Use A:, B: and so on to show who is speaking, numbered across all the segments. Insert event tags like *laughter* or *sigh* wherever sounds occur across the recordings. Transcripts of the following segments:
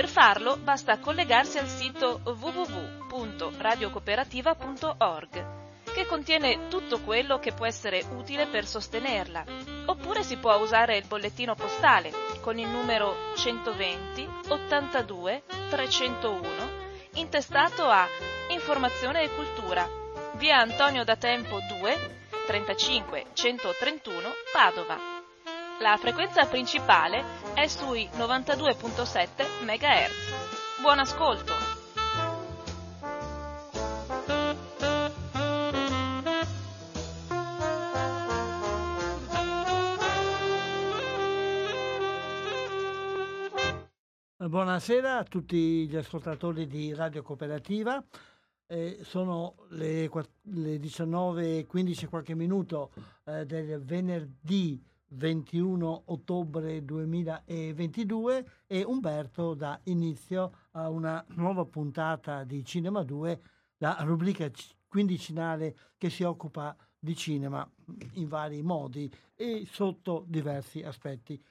A: Per farlo basta collegarsi al sito www.radiocooperativa.org che contiene tutto quello che può essere utile per sostenerla. Oppure si può usare il bollettino postale con il numero 120 82 301 intestato a Informazione e Cultura, via Antonio da Tempo 2 35 131 Padova. La frequenza principale è sui 92.7 MHz. Buon ascolto!
B: Buonasera a tutti gli ascoltatori di Radio Cooperativa. Eh, sono le, le 19.15 qualche minuto eh, del venerdì 21 ottobre 2022 e Umberto dà inizio a una nuova puntata di Cinema 2, la rubrica quindicinale che si occupa di cinema in vari modi e sotto diversi aspetti.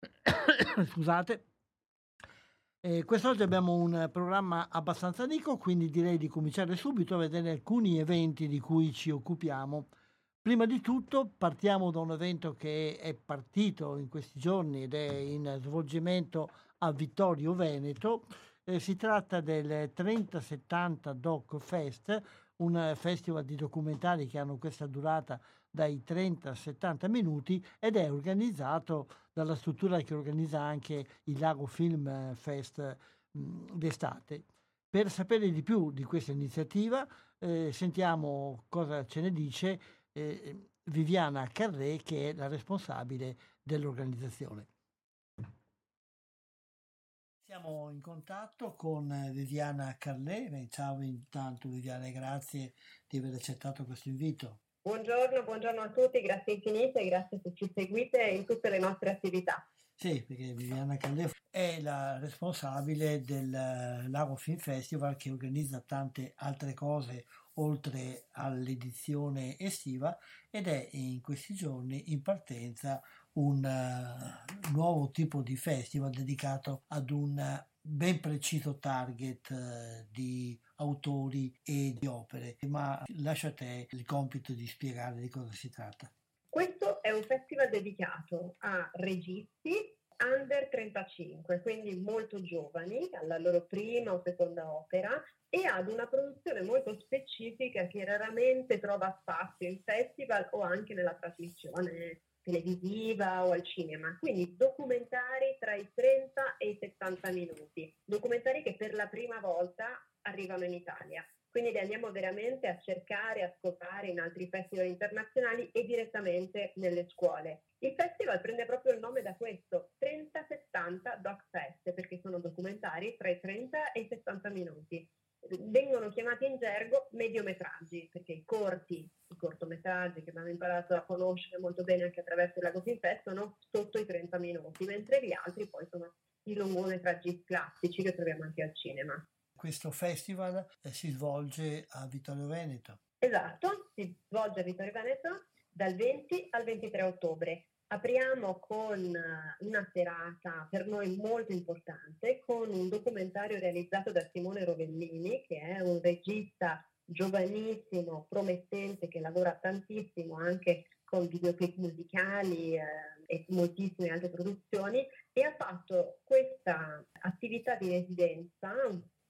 B: *coughs* Scusate. Eh, quest'oggi abbiamo un programma abbastanza ricco, quindi direi di cominciare subito a vedere alcuni eventi di cui ci occupiamo. Prima di tutto partiamo da un evento che è partito in questi giorni ed è in svolgimento a Vittorio Veneto. Eh, si tratta del 3070 Doc Fest, un festival di documentari che hanno questa durata dai 30 a 70 minuti ed è organizzato dalla struttura che organizza anche il Lago Film Fest mh, d'estate. Per sapere di più di questa iniziativa eh, sentiamo cosa ce ne dice eh, Viviana Carré che è la responsabile dell'organizzazione. Siamo in contatto con Viviana Carlé. Ciao intanto Viviana, grazie di aver accettato questo invito.
C: Buongiorno, buongiorno a tutti, grazie infinite grazie se ci seguite in tutte le nostre attività.
B: Sì, perché Viviana Candef è la responsabile del Lago Film Festival che organizza tante altre cose oltre all'edizione estiva ed è in questi giorni in partenza un uh, nuovo tipo di festival dedicato ad un ben preciso target uh, di autori e di opere, ma lascio a te il compito di spiegare di cosa si tratta.
C: Questo è un festival dedicato a registi under 35, quindi molto giovani, alla loro prima o seconda opera, e ad una produzione molto specifica che raramente trova spazio in festival o anche nella trasmissione televisiva o al cinema, quindi documentari tra i 30 e i 70 minuti, documentari che per la prima volta arrivano in Italia. Quindi li andiamo veramente a cercare, a scopare in altri festival internazionali e direttamente nelle scuole. Il festival prende proprio il nome da questo, 30-70 Doc Fest, perché sono documentari tra i 30 e i 70 minuti vengono chiamati in gergo mediometraggi, perché i corti, i cortometraggi che abbiamo imparato a conoscere molto bene anche attraverso il Lago Film Fest sono sotto i 30 minuti, mentre gli altri poi sono i lungometraggi classici che troviamo anche al cinema.
B: Questo festival eh, si svolge a Vittorio Veneto.
C: Esatto, si svolge a Vittorio Veneto dal 20 al 23 ottobre Apriamo con eh, una serata per noi molto importante con un documentario realizzato da Simone Rovellini, che è un regista giovanissimo, promettente, che lavora tantissimo anche con videoclip musicali eh, e moltissime altre produzioni e ha fatto questa attività di residenza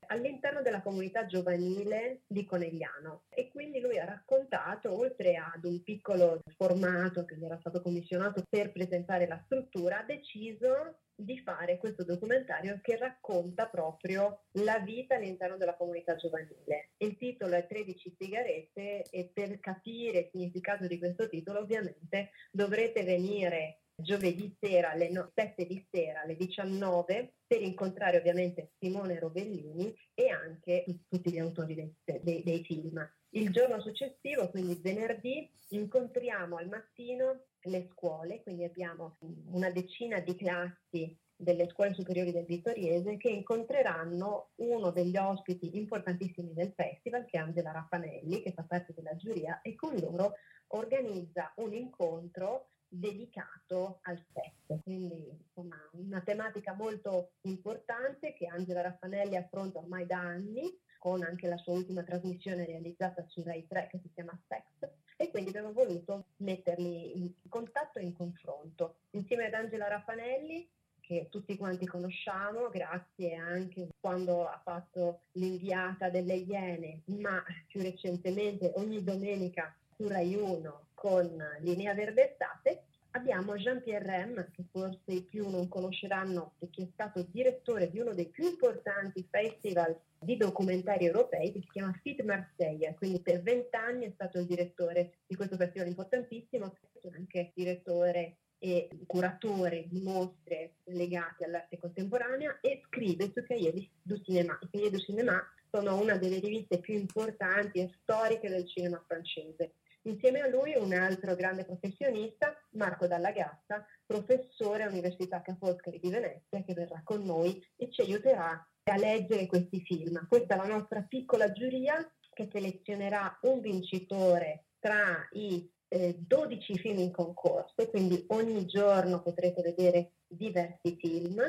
C: all'interno della comunità giovanile di Conegliano e quindi lui ha raccontato, oltre ad un piccolo formato che gli era stato commissionato per presentare la struttura, ha deciso di fare questo documentario che racconta proprio la vita all'interno della comunità giovanile. Il titolo è 13 sigarette e per capire il significato di questo titolo ovviamente dovrete venire giovedì sera alle 7 di sera alle 19 per incontrare ovviamente Simone Rovellini e anche tutti gli autori dei, dei, dei film. Il giorno successivo, quindi venerdì, incontriamo al mattino le scuole, quindi abbiamo una decina di classi delle scuole superiori del Vittoriese che incontreranno uno degli ospiti importantissimi del festival che è Angela Raffanelli che fa parte della giuria e con loro organizza un incontro dedicato al sesso. Quindi insomma una tematica molto importante che Angela Raffanelli affronta ormai da anni con anche la sua ultima trasmissione realizzata su Rai 3 che si chiama Sex e quindi abbiamo voluto metterli in contatto e in confronto. Insieme ad Angela Raffanelli che tutti quanti conosciamo, grazie anche quando ha fatto l'inviata delle Iene, ma più recentemente ogni domenica su Rai 1 con Linea Verde Estate, abbiamo Jean-Pierre Rem, che forse i più non conosceranno perché è stato direttore di uno dei più importanti festival di documentari europei che si chiama Fit Marseille, quindi per vent'anni è stato il direttore di questo festival importantissimo, anche direttore e curatore di mostre legate all'arte contemporanea e scrive su Cahiers du Cinéma. I Cahiers du Cinéma sono una delle riviste più importanti e storiche del cinema francese. Insieme a lui un altro grande professionista, Marco Dalla Gassa, professore all'Università Ca' Foscari di Venezia, che verrà con noi e ci aiuterà a leggere questi film. Questa è la nostra piccola giuria che selezionerà un vincitore tra i eh, 12 film in concorso, quindi ogni giorno potrete vedere diversi film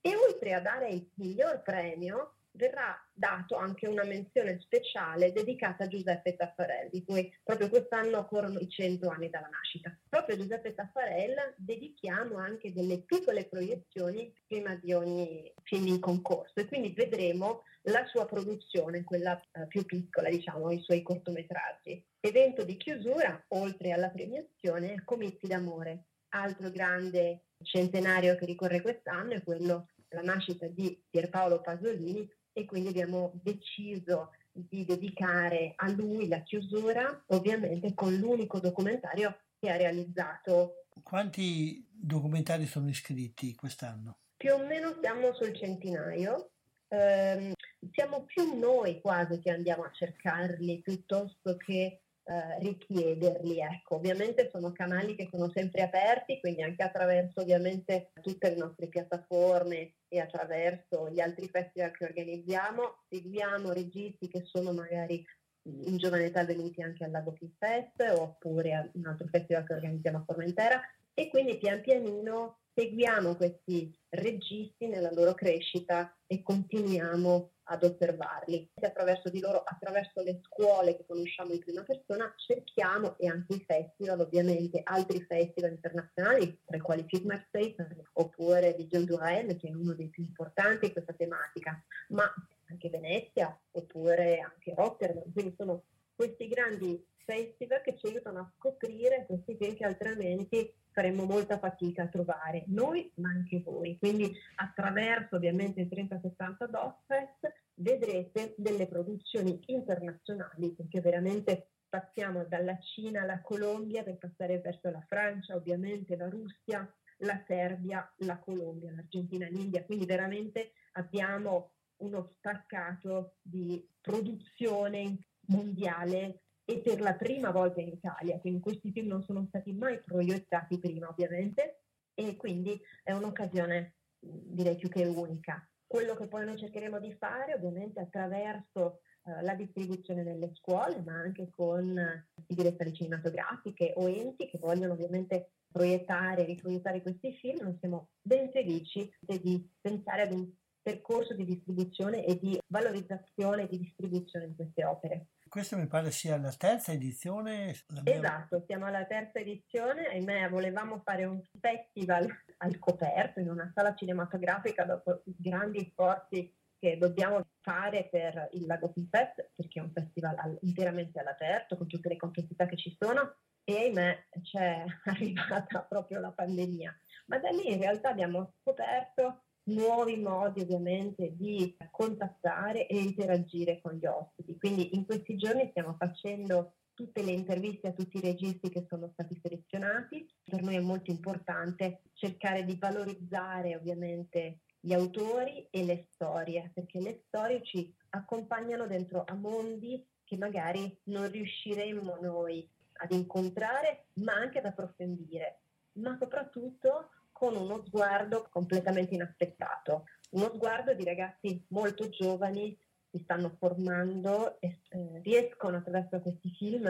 C: e oltre a dare il miglior premio verrà dato anche una menzione speciale dedicata a Giuseppe Taffarel, di cui proprio quest'anno corrono i 100 anni dalla nascita. Proprio a Giuseppe Taffarel dedichiamo anche delle piccole proiezioni prima di ogni film in concorso e quindi vedremo la sua produzione, quella eh, più piccola, diciamo, i suoi cortometraggi. Evento di chiusura, oltre alla premiazione, Comizi d'amore. Altro grande centenario che ricorre quest'anno è quello la nascita di Pierpaolo Pasolini e quindi abbiamo deciso di dedicare a lui la chiusura, ovviamente con l'unico documentario che ha realizzato.
B: Quanti documentari sono iscritti quest'anno?
C: Più o meno siamo sul centinaio. Eh, siamo più noi quasi che andiamo a cercarli piuttosto che eh, richiederli. Ecco, ovviamente sono canali che sono sempre aperti, quindi anche attraverso ovviamente tutte le nostre piattaforme e attraverso gli altri festival che organizziamo, seguiamo registi che sono magari in giovane età venuti anche al Lago Film Fest oppure a un altro festival che organizziamo a Formentera e quindi pian pianino seguiamo questi registi nella loro crescita e continuiamo ad osservarli. Attraverso di loro, attraverso le scuole che conosciamo in prima persona, cerchiamo, e anche i festival ovviamente, altri festival internazionali, tra i quali Film Marseille oppure Vision du che è uno dei più importanti in questa tematica, ma anche Venezia, oppure anche Rotterdam, quindi sono questi grandi festival che ci aiutano a scoprire questi film che altrimenti faremmo molta fatica a trovare, noi ma anche voi. Quindi attraverso ovviamente il 3070 DOSFest vedrete delle produzioni internazionali perché veramente passiamo dalla Cina alla Colombia per passare verso la Francia, ovviamente la Russia, la Serbia, la Colombia, l'Argentina, l'India, quindi veramente abbiamo uno staccato di produzione mondiale e per la prima volta in Italia, quindi questi film non sono stati mai proiettati prima ovviamente e quindi è un'occasione direi più che unica. Quello che poi noi cercheremo di fare ovviamente attraverso eh, la distribuzione nelle scuole, ma anche con eh, direttori cinematografiche o enti che vogliono ovviamente proiettare, riproiettare questi film, noi siamo ben felici di pensare ad un percorso di distribuzione e di valorizzazione e di distribuzione di queste opere.
B: Questo mi pare sia la terza edizione.
C: La mia... Esatto, siamo alla terza edizione, ahimè volevamo fare un festival al coperto in una sala cinematografica dopo i grandi sforzi che dobbiamo fare per il Lago Fest, perché è un festival all- interamente all'aperto con tutte le complessità che ci sono e ahimè c'è *laughs* arrivata proprio la pandemia. Ma da lì in realtà abbiamo scoperto nuovi modi ovviamente di contattare e interagire con gli ospiti. Quindi in questi giorni stiamo facendo tutte le interviste a tutti i registi che sono stati selezionati. Per noi è molto importante cercare di valorizzare ovviamente gli autori e le storie, perché le storie ci accompagnano dentro a mondi che magari non riusciremmo noi ad incontrare, ma anche ad approfondire, ma soprattutto con uno sguardo completamente inaspettato, uno sguardo di ragazzi molto giovani si stanno formando e eh, riescono attraverso questi film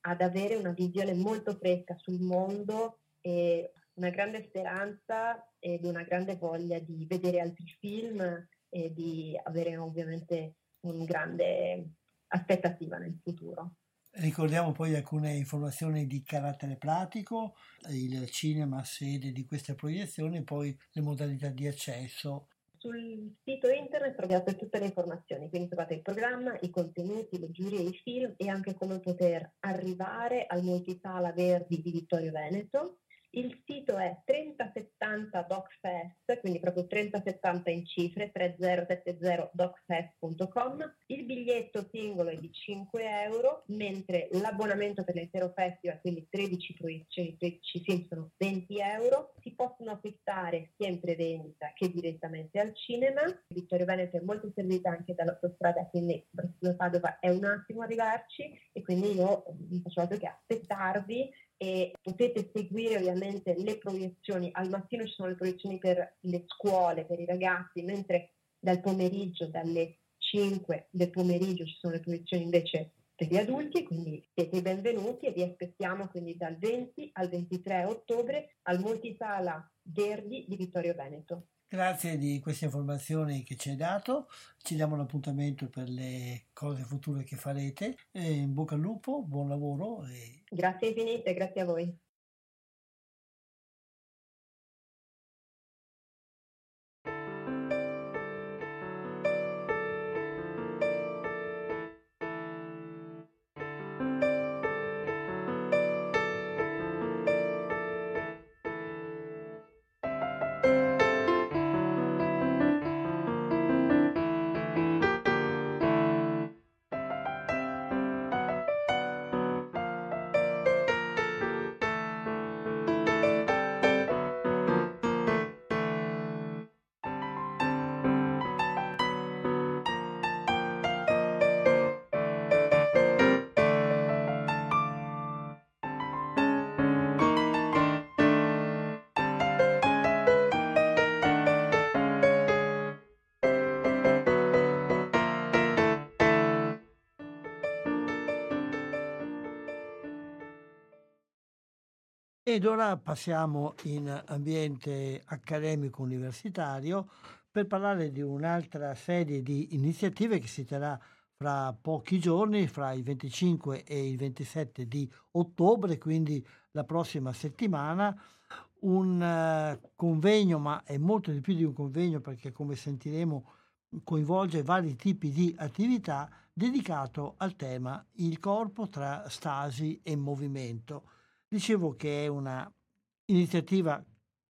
C: ad avere una visione molto fresca sul mondo e una grande speranza ed una grande voglia di vedere altri film e di avere ovviamente un grande aspettativa nel futuro.
B: Ricordiamo poi alcune informazioni di carattere pratico, il cinema sede di queste proiezioni, poi le modalità di accesso.
C: Sul sito internet trovate tutte le informazioni, quindi trovate il programma, i contenuti, le giurie, i film e anche come poter arrivare al multisala Verdi di Vittorio Veneto il sito è 3070 DocFest, quindi proprio 3070 in cifre, 3070docfest.com. Il biglietto singolo è di 5 euro, mentre l'abbonamento per l'intero festival, quindi 13 proiezioni, 13 film, sono 20 euro. Si possono acquistare sia in prevendita che direttamente al cinema. Vittorio Veneto è molto servita anche dall'autostrada, quindi Brasile Padova è un attimo arrivarci e quindi io vi faccio altro che aspettarvi e potete seguire ovviamente le proiezioni. Al mattino ci sono le proiezioni per le scuole, per i ragazzi, mentre dal pomeriggio, dalle 5 del pomeriggio ci sono le proiezioni invece per gli adulti, quindi siete benvenuti e vi aspettiamo quindi dal 20 al 23 ottobre al Multisala Verdi di Vittorio Veneto.
B: Grazie di queste informazioni che ci hai dato, ci diamo l'appuntamento per le cose future che farete. E in bocca al lupo, buon lavoro. E...
C: Grazie infinite, grazie a voi.
B: Ed ora passiamo in ambiente accademico universitario per parlare di un'altra serie di iniziative che si terrà fra pochi giorni, fra il 25 e il 27 di ottobre, quindi la prossima settimana, un uh, convegno, ma è molto di più di un convegno perché come sentiremo coinvolge vari tipi di attività dedicato al tema il corpo tra stasi e movimento. Dicevo che è una iniziativa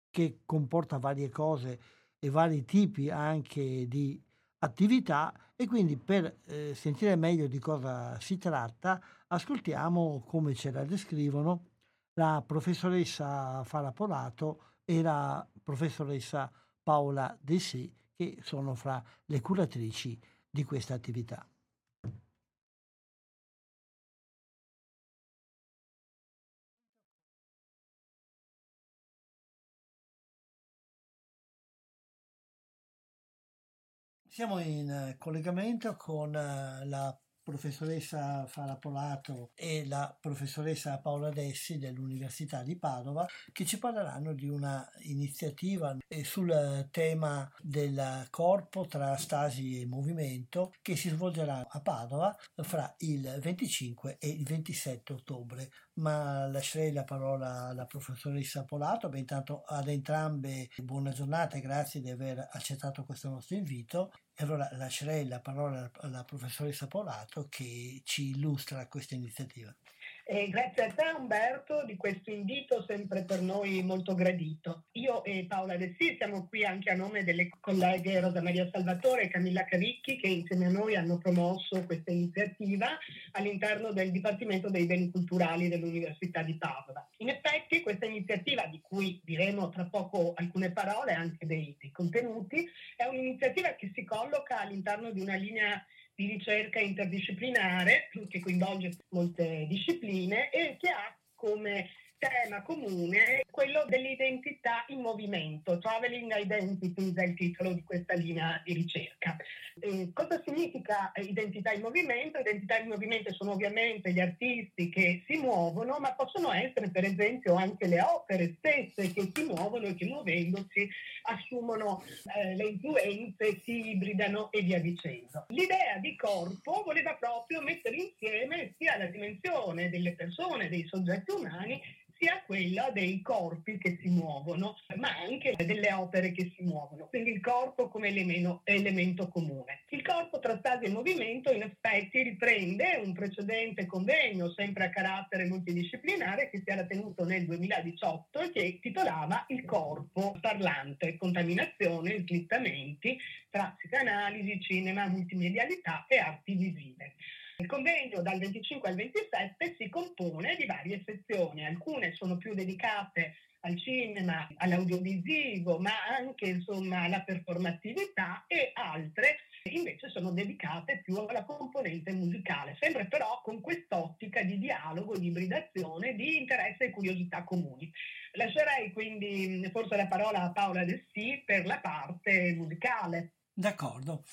B: che comporta varie cose e vari tipi anche di attività e quindi per eh, sentire meglio di cosa si tratta ascoltiamo come ce la descrivono la professoressa Fara Polato e la professoressa Paola Dessì che sono fra le curatrici di questa attività. Siamo in eh, collegamento con eh, la professoressa Fara Polato e la professoressa Paola Dessi dell'Università di Padova che ci parleranno di una iniziativa eh, sul tema del corpo tra stasi e movimento che si svolgerà a Padova fra il 25 e il 27 ottobre. Ma lascerei la parola alla professoressa Polato. Beh, intanto ad entrambe buona giornata e grazie di aver accettato questo nostro invito e allora lascerei la parola alla professoressa Polato che ci illustra questa iniziativa.
D: Eh, grazie a te Umberto di questo invito sempre per noi molto gradito. Io e Paola De Sì siamo qui anche a nome delle colleghe Rosa Maria Salvatore e Camilla Cavicchi che insieme a noi hanno promosso questa iniziativa all'interno del Dipartimento dei Beni Culturali dell'Università di Padova. In effetti questa iniziativa, di cui diremo tra poco alcune parole, anche dei, dei contenuti, è un'iniziativa che si colloca all'interno di una linea di ricerca interdisciplinare che coinvolge molte discipline e che ha come tema comune quello dell'identità in movimento, Traveling Identities è il titolo di questa linea di ricerca. eh, cosa significa eh, identità in movimento? Identità in movimento sono ovviamente gli artisti che si muovono, ma possono essere per esempio anche le opere stesse che si muovono e che muovendosi assumono eh, le influenze, si ibridano e via dicendo. L'idea di corpo voleva proprio mettere insieme sia la dimensione delle persone, dei soggetti umani, sia quella dei corpi che si muovono, ma anche delle opere che si muovono. Quindi il corpo come elemento, elemento comune. Il corpo trattato in movimento in effetti riprende un precedente convegno sempre a carattere multidisciplinare che si era tenuto nel 2018 e che titolava Il corpo parlante, contaminazione slittamenti tra psicanalisi, cinema, multimedialità e arti visive. Il convegno dal 25 al 27 si compone di varie sezioni, alcune sono più dedicate al cinema, all'audiovisivo, ma anche insomma, alla performatività e altre invece sono dedicate più alla componente musicale, sempre però con quest'ottica di dialogo, di ibridazione, di interesse e curiosità comuni. Lascerei quindi forse la parola a Paola Dessì per la parte musicale.
B: D'accordo,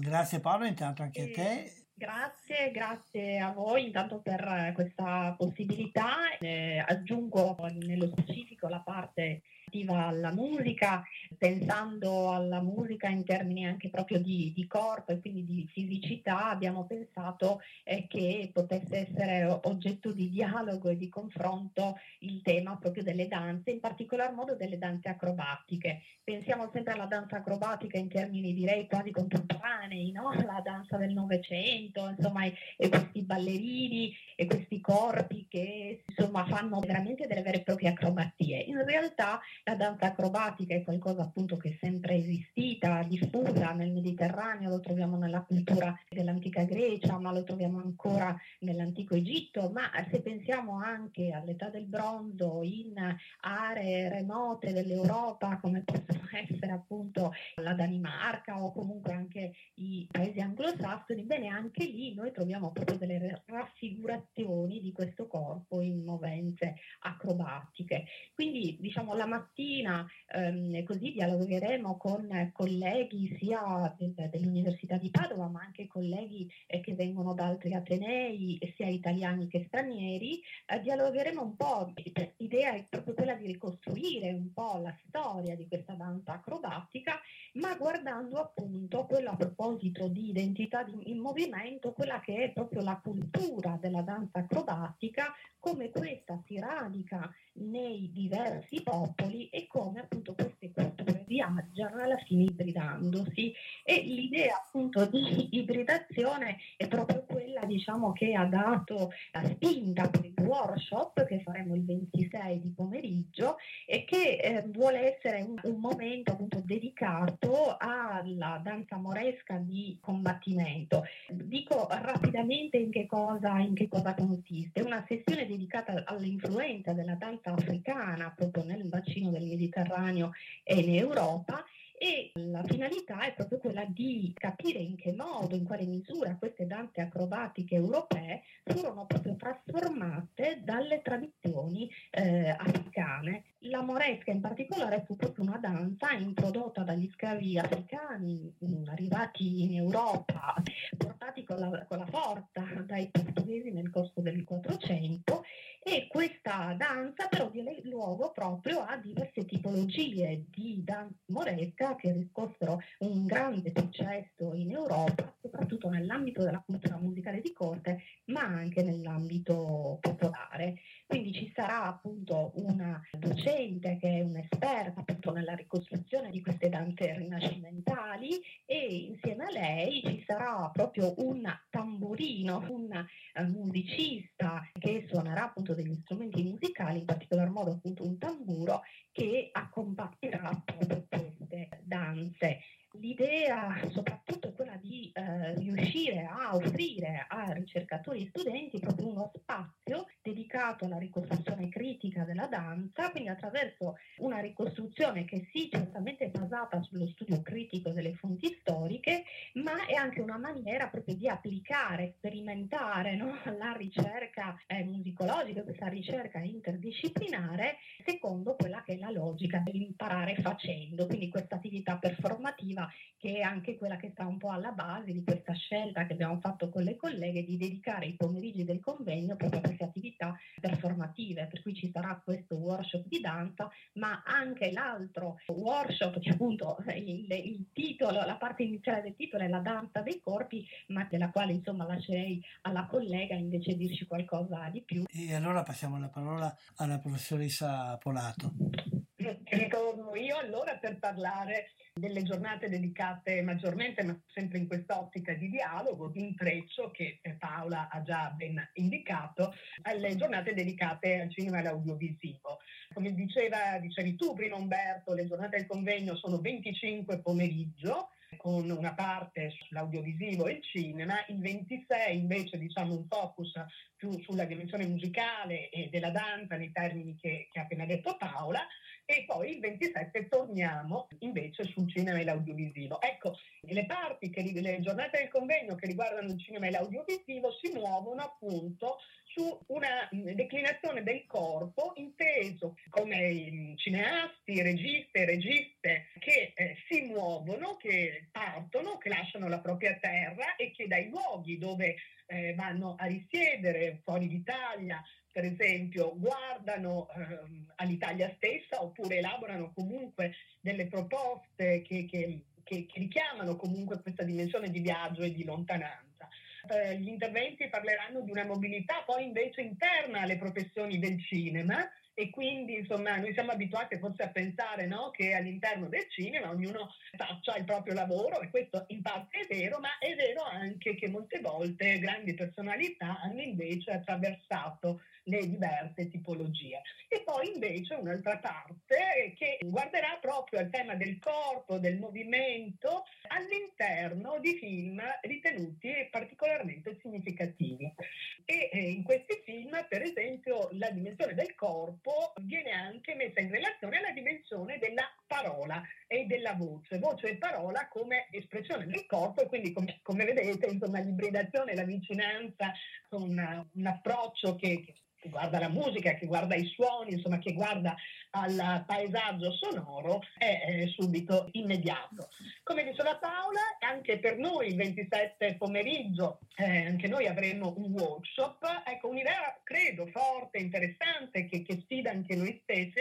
B: grazie Paola, intanto anche a te.
E: Grazie, grazie a voi intanto per questa possibilità. Eh, aggiungo nello specifico la parte relativa alla musica, pensando alla musica in termini anche proprio di, di corpo e quindi di fisicità, abbiamo pensato eh, che potesse essere oggetto di dialogo e di confronto il tema proprio delle danze, in particolar modo delle danze acrobatiche. Pensiamo sempre alla danza acrobatica in termini direi quasi contemporanei, no? *laughs* la danza del Novecento, insomma, e, e questi ballerini e questi corpi che insomma fanno veramente delle vere e proprie acrobazie. In realtà la danza acrobatica è qualcosa appunto che è sempre esistita, diffusa nel Mediterraneo, lo troviamo nella cultura dell'antica Grecia, ma lo troviamo ancora nell'antico Egitto, ma se pensiamo anche all'età del bronzo in aree remote dell'Europa come possono essere appunto la Danimarca o comunque anche i paesi anglosassoni, bene anche lì noi troviamo proprio delle raffigurazioni di questo corpo in movenze acrobatiche. Quindi diciamo la mattina mattina, ehm, così dialogheremo con colleghi sia del, dell'Università di Padova, ma anche colleghi eh, che vengono da altri atenei, sia italiani che stranieri, eh, dialogheremo un po', l'idea è proprio quella di ricostruire un po' la storia di questa danza acrobatica, ma guardando appunto quello a proposito di identità di, in movimento, quella che è proprio la cultura della danza acrobatica, come questa si radica nei diversi popoli e come appunto queste culture viaggiano alla fine ibridandosi e l'idea appunto di ibridazione è proprio quella diciamo che ha dato la spinta per il workshop che faremo il 26 di pomeriggio e che eh, vuole essere un, un momento appunto dedicato alla danza moresca di combattimento. Dico rapidamente in che cosa, in che cosa consiste. Una sessione dedicata all'influenza della danza africana proprio nel bacino del Mediterraneo e in Europa e la finalità è proprio quella di capire in che modo, in quale misura queste danze acrobatiche europee furono proprio trasformate dalle tradizioni eh, africane. La moresca in particolare fu proprio una danza introdotta dagli schiavi africani mh, arrivati in Europa, portati con la, con la forza dai portoghesi nel corso del 400 e questa danza però diede luogo proprio a diverse tipologie di danza moresca che riscossero un grande successo in Europa, soprattutto nell'ambito della cultura musicale di corte, ma anche nell'ambito popolare. Quindi ci sarà appunto una docente che è un'esperta appunto nella ricostruzione di queste danze rinascimentali e insieme a lei ci sarà proprio un tamburino, un uh, musicista che suonerà appunto degli strumenti musicali, in particolar modo appunto un tamburo che accompagnerà proprio queste danze. L'idea soprattutto è quella di eh, riuscire a offrire a ricercatori e studenti proprio uno spazio dedicato alla ricostruzione critica della danza, quindi attraverso una ricostruzione che sì, certamente è basata sullo studio critico delle fonti storiche, ma è anche una maniera proprio di applicare, sperimentare no? la ricerca eh, musicologica, questa ricerca interdisciplinare, secondo quella che è la logica dell'imparare facendo, quindi questa attività performativa che è anche quella che sta un po' alla base di questa scelta che abbiamo fatto con le colleghe di dedicare i pomeriggi del convegno proprio a queste attività performative, per cui ci sarà questo workshop di danza, ma anche l'altro workshop che appunto il, il titolo, la parte iniziale del titolo è la danza dei corpi, ma della quale insomma lascerei alla collega invece dirci qualcosa di più.
B: E allora passiamo la parola alla professoressa Polato.
D: Ritorno io allora per parlare delle giornate dedicate maggiormente, ma sempre in quest'ottica di dialogo, di intreccio che eh, Paola ha già ben indicato, alle giornate dedicate al cinema e all'audiovisivo. Come diceva, dicevi tu prima Umberto, le giornate del convegno sono 25 pomeriggio, con una parte sull'audiovisivo e il cinema, il 26 invece diciamo un focus più sulla dimensione musicale e della danza nei termini che, che ha appena detto Paola e poi il 27 torniamo invece sul cinema e l'audiovisivo. Ecco, le parti, che, le giornate del convegno che riguardano il cinema e l'audiovisivo si muovono appunto su una declinazione del corpo inteso come cineasti, registi e registe che eh, si muovono, che partono, che lasciano la propria terra e che dai luoghi dove eh, vanno a risiedere fuori d'Italia, per esempio, guardano ehm, all'Italia stessa oppure elaborano comunque delle proposte che, che, che, che richiamano comunque questa dimensione di viaggio e di lontananza. Eh, gli interventi parleranno di una mobilità poi invece interna alle professioni del cinema e quindi insomma noi siamo abituati forse a pensare no, che all'interno del cinema ognuno faccia il proprio lavoro e questo in parte è vero, ma è vero anche che molte volte grandi personalità hanno invece attraversato le diverse tipologie. E poi invece un'altra parte che guarderà proprio al tema del corpo, del movimento all'interno di film ritenuti particolarmente significativi. E in questi film, per esempio, la dimensione del corpo viene anche messa in relazione alla dimensione della parola e della voce, voce e parola come espressione del corpo e quindi come, come vedete insomma l'ibridazione la vicinanza con un approccio che, che che guarda la musica, che guarda i suoni, insomma, che guarda al paesaggio sonoro, è, è subito immediato. Come diceva Paola, anche per noi il 27 pomeriggio, eh, anche noi avremo un workshop, ecco, un'idea credo forte, interessante, che, che sfida anche noi stessi,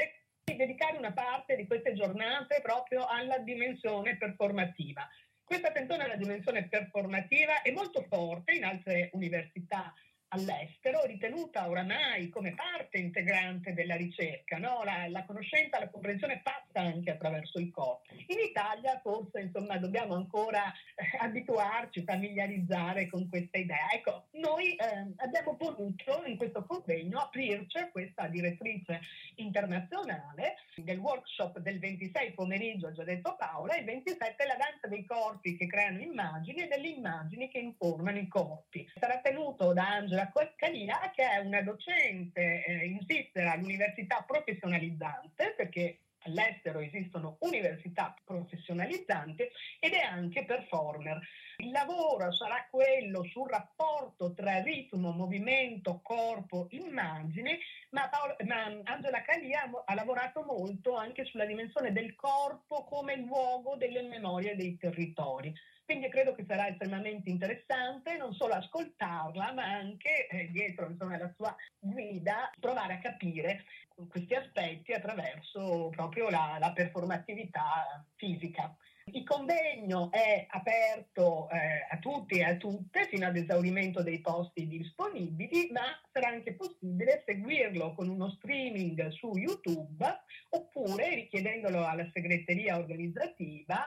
D: di dedicare una parte di queste giornate proprio alla dimensione performativa. Questa attenzione alla dimensione performativa è molto forte in altre università all'estero ritenuta oramai come parte integrante della ricerca, no? la, la, conoscenza, la comprensione passa anche attraverso il corpo. In Italia forse insomma, dobbiamo ancora eh, abituarci, familiarizzare con questa idea. Ecco, noi eh, abbiamo voluto in questo convegno aprirci a questa direttrice internazionale del workshop del 26 pomeriggio, ha già detto Paola, e il 27 la danza dei corpi che creano immagini e delle immagini che informano i corpi. Sarà tenuto da Angela Angela Calina, che è una docente eh, in Svizzera all'università professionalizzante, perché all'estero esistono università professionalizzanti ed è anche performer. Il lavoro sarà quello sul rapporto tra ritmo, movimento, corpo, immagine, ma, Paolo, ma Angela Calia ha lavorato molto anche sulla dimensione del corpo come luogo delle memorie dei territori. Quindi credo che sarà estremamente interessante non solo ascoltarla, ma anche eh, dietro insomma, la sua guida provare a capire questi aspetti attraverso proprio la, la performatività fisica. Il convegno è aperto eh, a tutti e a tutte fino ad esaurimento dei posti disponibili, ma sarà anche possibile seguirlo con uno streaming su YouTube oppure richiedendolo alla segreteria organizzativa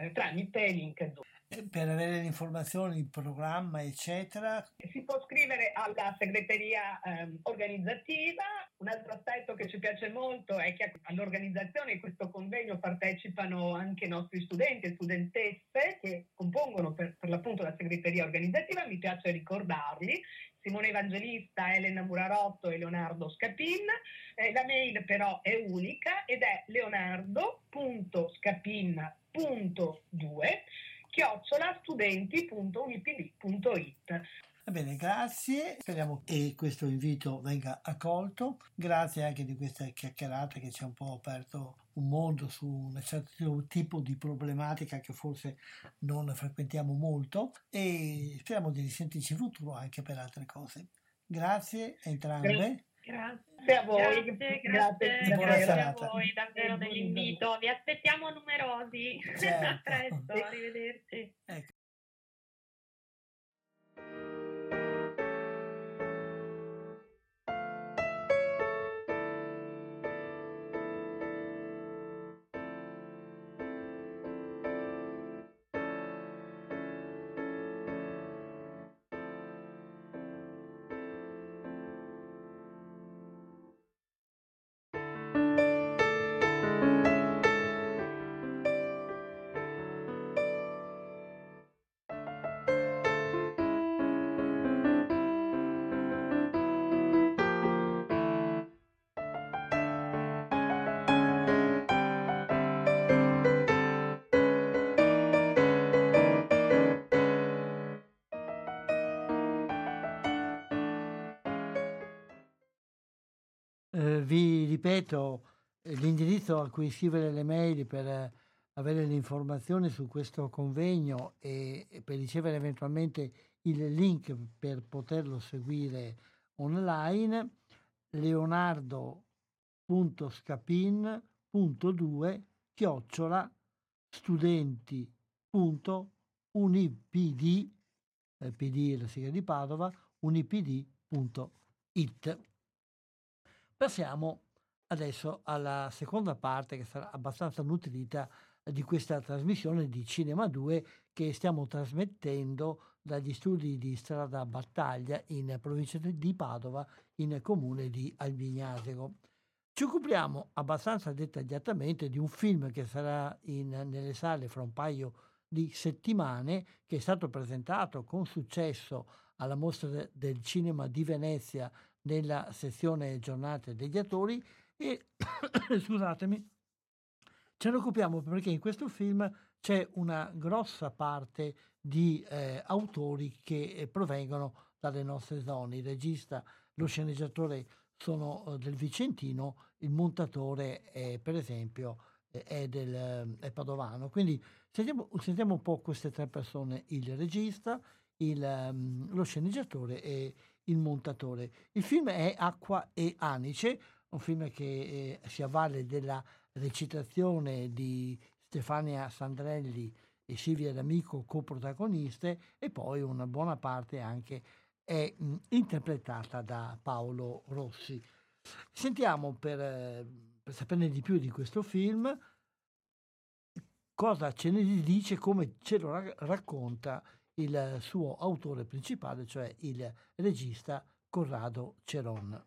D: eh, tramite link Zoom.
B: Eh, per avere le informazioni, il programma, eccetera.
D: Si può scrivere alla segreteria ehm, organizzativa. Un altro aspetto che ci piace molto è che all'organizzazione di questo convegno partecipano anche i nostri studenti e studentesse che compongono per, per l'appunto la segreteria organizzativa. Mi piace ricordarli. Simone Evangelista, Elena Murarotto e Leonardo Scapin. Eh, la mail però è unica ed è leonardo.scapin.2 chiocciolastudenti.unipd.it.
B: Va bene, grazie. Speriamo che questo invito venga accolto. Grazie anche di questa chiacchierata che ci ha un po' aperto un mondo su un certo tipo di problematica che forse non frequentiamo molto e speriamo di risentirci in futuro anche per altre cose. Grazie a entrambe.
E: Grazie a voi, grazie, grazie, grazie, grazie a voi davvero dell'invito. Vi aspettiamo numerosi. Certo. *laughs* a presto, arrivederci. Ecco.
B: Vi ripeto l'indirizzo a cui scrivere le mail per avere le informazioni su questo convegno e, e per ricevere eventualmente il link per poterlo seguire online leonardo.scapin.2 chiocciola studenti.unipd eh, PD la sigla di Padova unipd.it Passiamo adesso alla seconda parte che sarà abbastanza nutrita di questa trasmissione di Cinema 2 che stiamo trasmettendo dagli studi di Strada Battaglia in provincia di Padova in comune di Albignasego. Ci occupiamo abbastanza dettagliatamente di un film che sarà in, nelle sale fra un paio di settimane, che è stato presentato con successo alla mostra del cinema di Venezia nella sezione giornate degli attori e *coughs* scusatemi, ce ne occupiamo perché in questo film c'è una grossa parte di eh, autori che eh, provengono dalle nostre zone. Il regista, lo sceneggiatore sono eh, del Vicentino, il montatore è, per esempio è, del, è padovano. Quindi sentiamo, sentiamo, un po' queste tre persone, il regista, il, um, lo sceneggiatore e il montatore. Il film è Acqua e Anice, un film che eh, si avvale della recitazione di Stefania Sandrelli e Silvia D'Amico coprotagoniste e poi una buona parte anche è mh, interpretata da Paolo Rossi. Sentiamo per, eh, per saperne di più di questo film cosa ce ne dice, come ce lo racconta il suo autore principale, cioè il regista Corrado Ceron.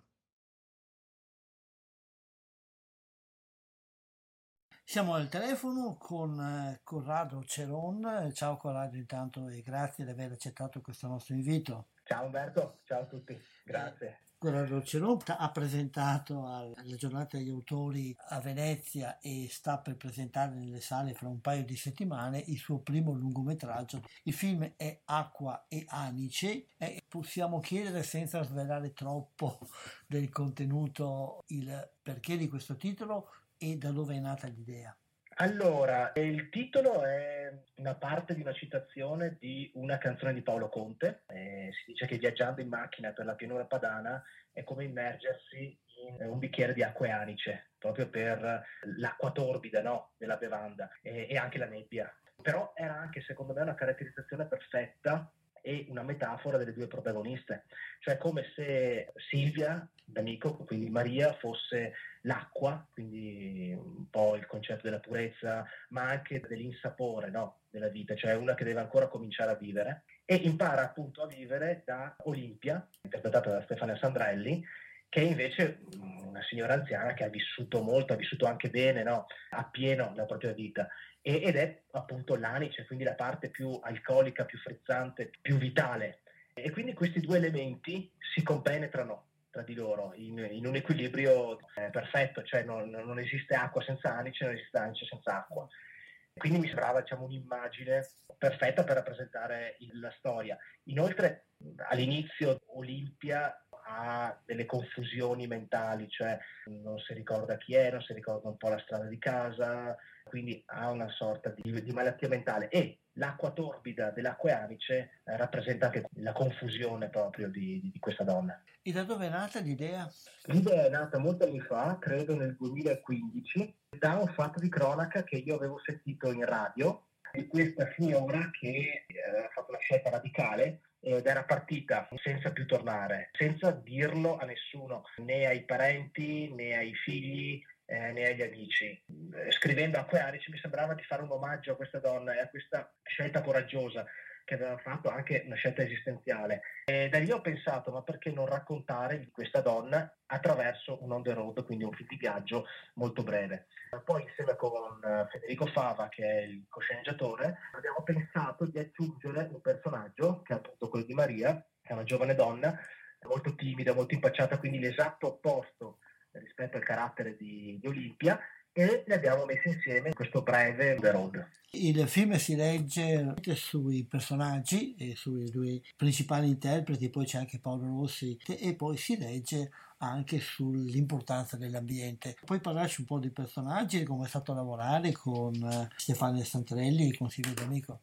B: Siamo al telefono con eh, Corrado Ceron. Ciao Corrado intanto e grazie di aver accettato questo nostro invito.
F: Ciao Umberto, ciao a tutti, grazie.
B: Corrado Ceron ha presentato alla giornata degli autori a Venezia e sta per presentare nelle sale fra un paio di settimane il suo primo lungometraggio. Il film è Acqua e Anice e possiamo chiedere senza svelare troppo del contenuto il perché di questo titolo e da dove è nata l'idea?
F: Allora, il titolo è una parte di una citazione di una canzone di Paolo Conte. Eh, si dice che viaggiando in macchina per la pianura padana è come immergersi in un bicchiere di acqua e anice, proprio per l'acqua torbida no? della bevanda e, e anche la nebbia. Però era anche, secondo me, una caratterizzazione perfetta e una metafora delle due protagoniste, cioè come se Silvia, d'amico, quindi Maria, fosse l'acqua, quindi un po' il concetto della purezza, ma anche dell'insapore no? della vita, cioè una che deve ancora cominciare a vivere e impara appunto a vivere da Olimpia, interpretata da Stefania Sandrelli, che invece una signora anziana che ha vissuto molto, ha vissuto anche bene, no? appieno la propria vita ed è appunto l'anice, quindi la parte più alcolica, più frizzante, più vitale. E quindi questi due elementi si compenetrano tra di loro in, in un equilibrio eh, perfetto, cioè non, non, esiste acqua senza anice, non esiste anice senza acqua. quindi mi sembrava diciamo, un'immagine perfetta per rappresentare la storia. Inoltre all'inizio Olimpia ha delle confusioni mentali, cioè non si ricorda chi è, non si ricorda un po' la strada di casa, quindi ha una sorta di, di malattia mentale e l'acqua torbida dell'acqua amice eh, rappresenta anche la confusione proprio di, di, di, questa donna.
B: E da dove è nata l'idea?
F: L'idea è nata molti anni fa, credo nel 2015, da un fatto di cronaca che io avevo sentito in radio di questa signora che eh, ha fatto una scelta radicale ed era partita senza più tornare, senza dirlo a nessuno, né ai parenti né ai figli eh, né agli amici. Scrivendo a Aquarici mi sembrava di fare un omaggio a questa donna e a questa scelta coraggiosa che aveva fatto anche una scelta esistenziale. E da lì ho pensato, ma perché non raccontare di questa donna attraverso un on the road, quindi un film di viaggio molto breve. Poi insieme con eh, Federico Fava, che è il cosceneggiatore, abbiamo pensato di aggiungere un personaggio, che è appunto quello di Maria, che è una giovane donna, molto timida, molto impacciata, quindi l'esatto opposto rispetto al carattere di, di Olimpia, e le abbiamo messe insieme in questo breve The Road.
B: Il film si legge sui personaggi e sui due principali interpreti, poi c'è anche Paolo Rossi e poi si legge anche sull'importanza dell'ambiente. Puoi parlarci un po' dei personaggi e come è stato lavorare con eh, Stefania Santrelli e con Silvio D'Amico?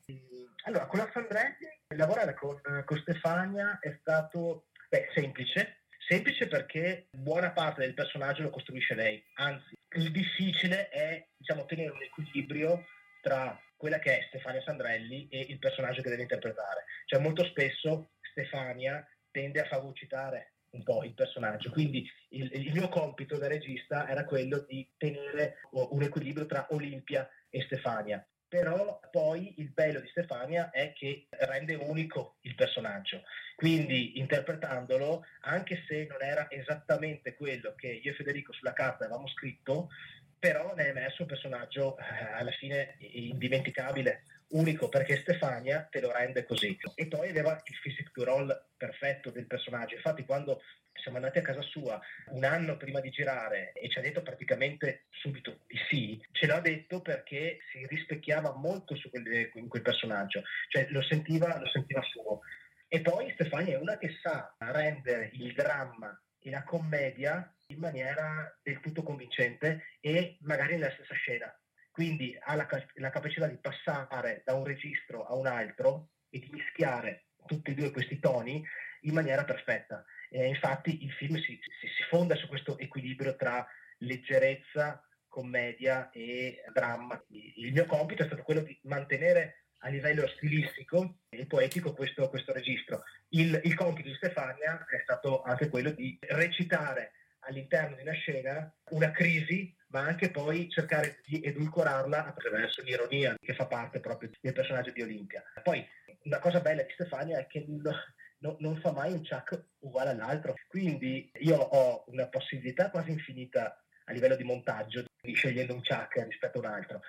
F: Allora, con la Santrelli lavorare con, con Stefania è stato beh, semplice, semplice perché buona parte del personaggio lo costruisce lei, anzi il difficile è diciamo, tenere un equilibrio tra quella che è Stefania Sandrelli e il personaggio che deve interpretare. Cioè molto spesso Stefania tende a fagocitare un po' il personaggio, quindi il, il mio compito da regista era quello di tenere un equilibrio tra Olimpia e Stefania però poi il bello di Stefania è che rende unico il personaggio, quindi interpretandolo, anche se non era esattamente quello che io e Federico sulla carta avevamo scritto, però ne è emerso un personaggio eh, alla fine indimenticabile, unico, perché Stefania te lo rende così. E poi aveva il physique to roll perfetto del personaggio, infatti quando siamo andati a casa sua un anno prima di girare e ci ha detto praticamente subito di sì, ce l'ha detto perché si rispecchiava molto su quel, in quel personaggio, cioè lo sentiva, lo sentiva suo. E poi Stefania è una che sa rendere il dramma e la commedia in maniera del tutto convincente e magari nella stessa scena. Quindi ha la, la capacità di passare da un registro a un altro e di mischiare tutti e due questi toni in maniera perfetta. E infatti il film si, si, si fonda su questo equilibrio tra leggerezza, commedia e dramma. Il mio compito è stato quello di mantenere a livello stilistico e poetico questo, questo registro. Il, il, compito di Stefania è stato anche quello di recitare all'interno di una scena una crisi, ma anche poi cercare di edulcorarla attraverso l'ironia che fa parte proprio del personaggio di Olimpia. Poi una cosa bella di Stefania è che no, non fa mai un chuck uguale all'altro. Quindi io ho una possibilità quasi infinita a livello di montaggio, scegliendo un chuck rispetto a un altro.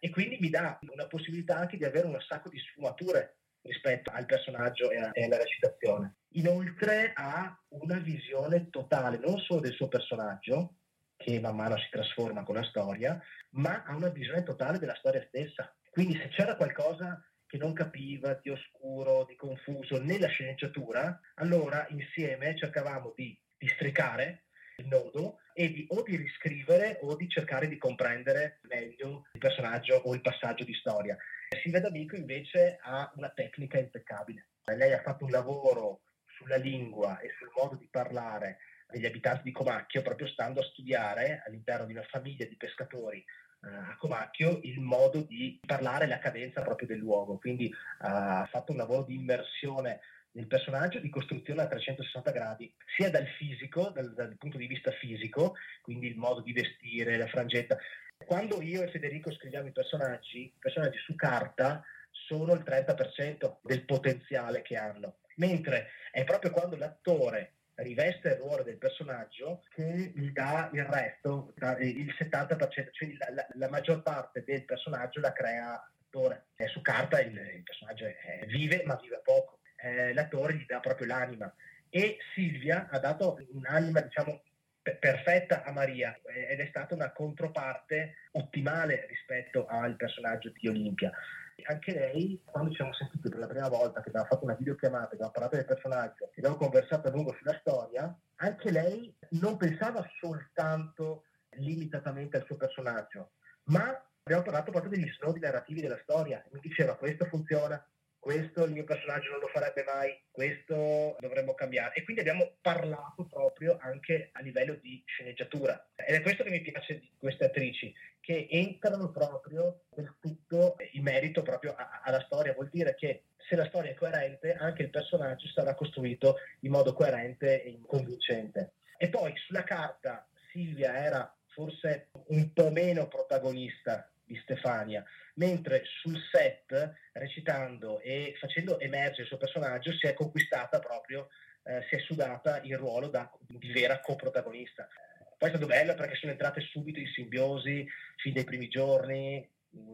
F: E quindi mi dà una possibilità anche di avere un sacco di sfumature rispetto al personaggio e, a, e alla recitazione. Inoltre ha una visione totale non solo del suo personaggio, che man mano si trasforma con la storia, ma ha una visione totale della storia stessa. Quindi se c'era qualcosa che non capiva, di oscuro, di confuso nella sceneggiatura, allora insieme cercavamo di districare il nodo e di, o di riscrivere o di cercare di comprendere meglio il personaggio o il passaggio di storia. Silvia D'Amico invece ha una tecnica impeccabile. Lei ha fatto un lavoro sulla lingua e sul modo di parlare degli abitanti di Comacchio proprio stando a studiare all'interno di una famiglia di pescatori eh, a Comacchio il modo di parlare la cadenza proprio del luogo, quindi eh, ha fatto un lavoro di immersione nel personaggio, di costruzione a 360 gradi, sia dal fisico, dal, dal punto di vista fisico, quindi il modo di vestire, la frangetta. Quando io e Federico scriviamo i personaggi, i personaggi su carta sono il 30% del potenziale che hanno, mentre è proprio quando l'attore riveste il ruolo del personaggio che gli dà il resto, il 70%, cioè la, la, la maggior parte del personaggio la crea l'attore. Eh, su carta il, il personaggio è, vive ma vive poco, eh, l'attore gli dà proprio l'anima e Silvia ha dato un'anima diciamo perfetta a Maria ed è stata una controparte ottimale rispetto al personaggio di Olimpia. Anche lei, quando ci siamo sentiti per la prima volta, che abbiamo fatto una videochiamata, che abbiamo parlato del personaggio, che abbiamo conversato a lungo sulla storia, anche lei non pensava soltanto limitatamente al suo personaggio, ma abbiamo parlato proprio degli snodi narrativi della storia. Mi diceva questo funziona, questo il mio personaggio non lo farebbe mai, questo dovremmo cambiare. E quindi abbiamo parlato proprio anche a livello di sceneggiatura. Ed è questo che mi piace di queste attrici, che entrano proprio del tutto in merito proprio a, alla storia. Vuol dire che se la storia è coerente, anche il personaggio sarà costruito in modo coerente e convincente. E poi sulla carta Silvia era forse un po' meno protagonista di Stefania, mentre sul set, recitando e facendo emergere il suo personaggio, si è conquistata proprio, eh, si è sudata il ruolo da, di vera coprotagonista. Poi è stato bello perché sono entrate subito in simbiosi fin dai primi giorni,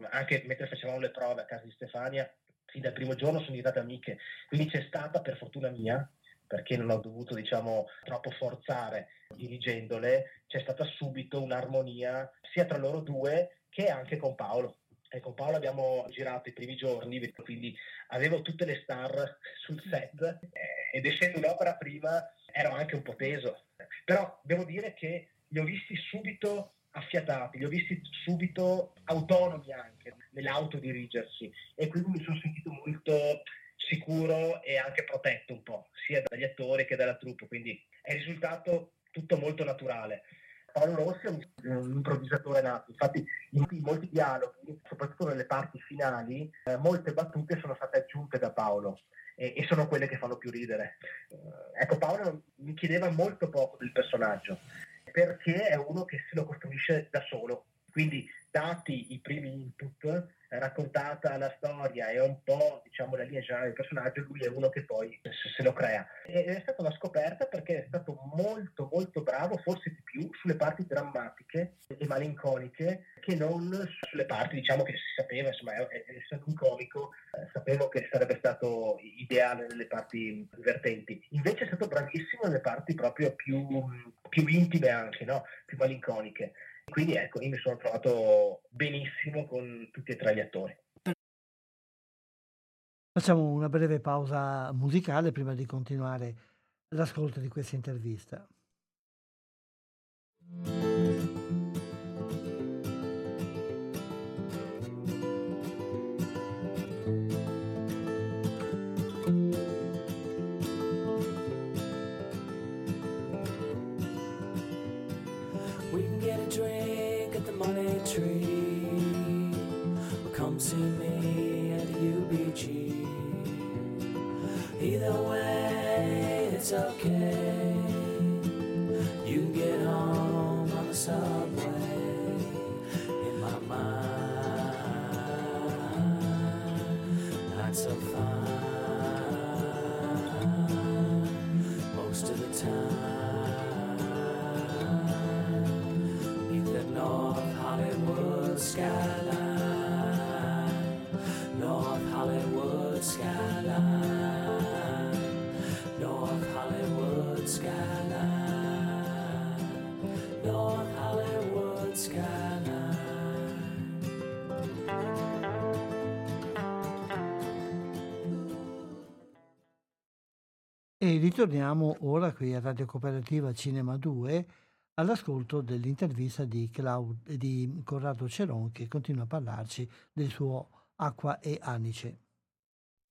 F: anche mentre facevamo le prove a casa di Stefania, fin dal primo giorno sono diventate amiche. Quindi c'è stata, per fortuna mia, perché non ho dovuto diciamo troppo forzare dirigendole, c'è stata subito un'armonia sia tra loro due che anche con Paolo. E con Paolo abbiamo girato i primi giorni, quindi avevo tutte le star sul set eh, ed essendo un'opera prima ero anche un po' teso. Però devo dire che li ho visti subito affiatati, li ho visti subito autonomi anche nell'autodirigersi e quindi mi sono sentito molto sicuro e anche protetto un po', sia dagli attori che dalla troupe, quindi è risultato tutto molto naturale. Paolo Rossi è un, un improvvisatore nato, infatti in molti dialoghi, soprattutto nelle parti finali, eh, molte battute sono state aggiunte da Paolo e, e sono quelle che fanno più ridere. Eh, ecco, Paolo mi chiedeva molto poco del personaggio, perché è uno che se lo costruisce da solo, quindi dati i primi input raccontata la storia e un po' diciamo la linea generale del personaggio, lui è uno che poi se lo crea. Ed è stata una scoperta perché è stato molto molto bravo, forse di più, sulle parti drammatiche e malinconiche che non sulle parti diciamo che si sapeva, insomma, essendo un comico, eh, sapevo che sarebbe stato ideale nelle parti divertenti. Invece è stato bravissimo nelle parti proprio più, più intime anche, no? più malinconiche. Quindi ecco, io mi sono trovato benissimo con tutti e tre gli attori.
B: Facciamo una breve pausa musicale prima di continuare l'ascolto di questa intervista. Ritorniamo ora qui a Radio Cooperativa Cinema 2 all'ascolto dell'intervista di, Claud- di Corrado Ceron che continua a parlarci del suo Acqua e Anice.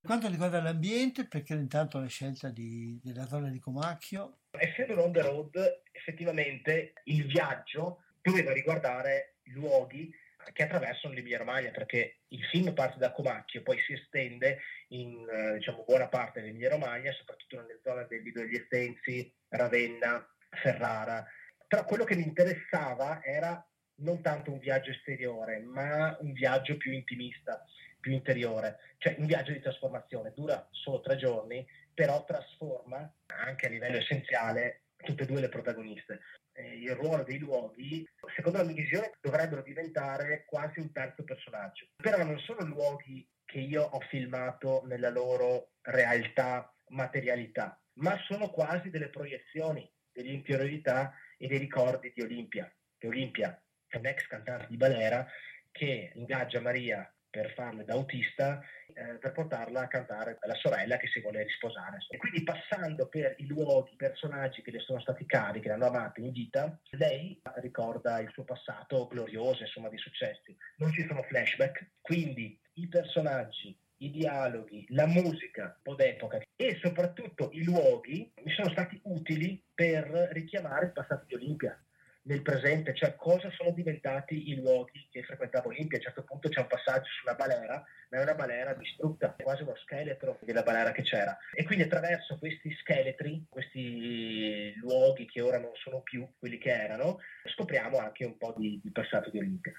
B: Per quanto riguarda l'ambiente, perché intanto la scelta di, della zona di Comacchio?
F: Essendo un on the road, effettivamente il viaggio doveva riguardare luoghi che attraversano l'Emilia Romagna, perché il film parte da Comacchio, poi si estende in eh, diciamo, buona parte dell'Emilia Romagna, soprattutto nelle zone del Lido degli Estensi, Ravenna, Ferrara. Però quello che mi interessava era non tanto un viaggio esteriore, ma un viaggio più intimista, più interiore, cioè un viaggio di trasformazione. Dura solo tre giorni, però trasforma anche a livello essenziale tutte e due le protagoniste eh, il ruolo dei luoghi, secondo la mia visione, dovrebbero diventare quasi un terzo personaggio. Però non sono luoghi che io ho filmato nella loro realtà, materialità, ma sono quasi delle proiezioni, delle interiorità e dei ricordi di Olimpia. Che Olimpia è un ex cantante di Balera che ingaggia Maria per farle da autista eh, per portarla a cantare alla sorella che si vuole risposare. E quindi passando per i luoghi, i personaggi che le sono stati cari, che l'hanno amata in vita, lei ricorda il suo passato glorioso, insomma, di successi. Non ci sono flashback, quindi i personaggi, i dialoghi, la musica un po' d'epoca e soprattutto i luoghi mi sono stati utili per richiamare il passato di Olimpia nel presente, cioè cosa sono diventati i luoghi che frequentavo Olimpia. A un certo punto c'è un passaggio sulla balera, ma è una balera distrutta, è quasi uno scheletro della balera che c'era. E quindi attraverso questi scheletri, questi luoghi che ora non sono più quelli che erano, scopriamo anche un po' di, di passato di Olimpia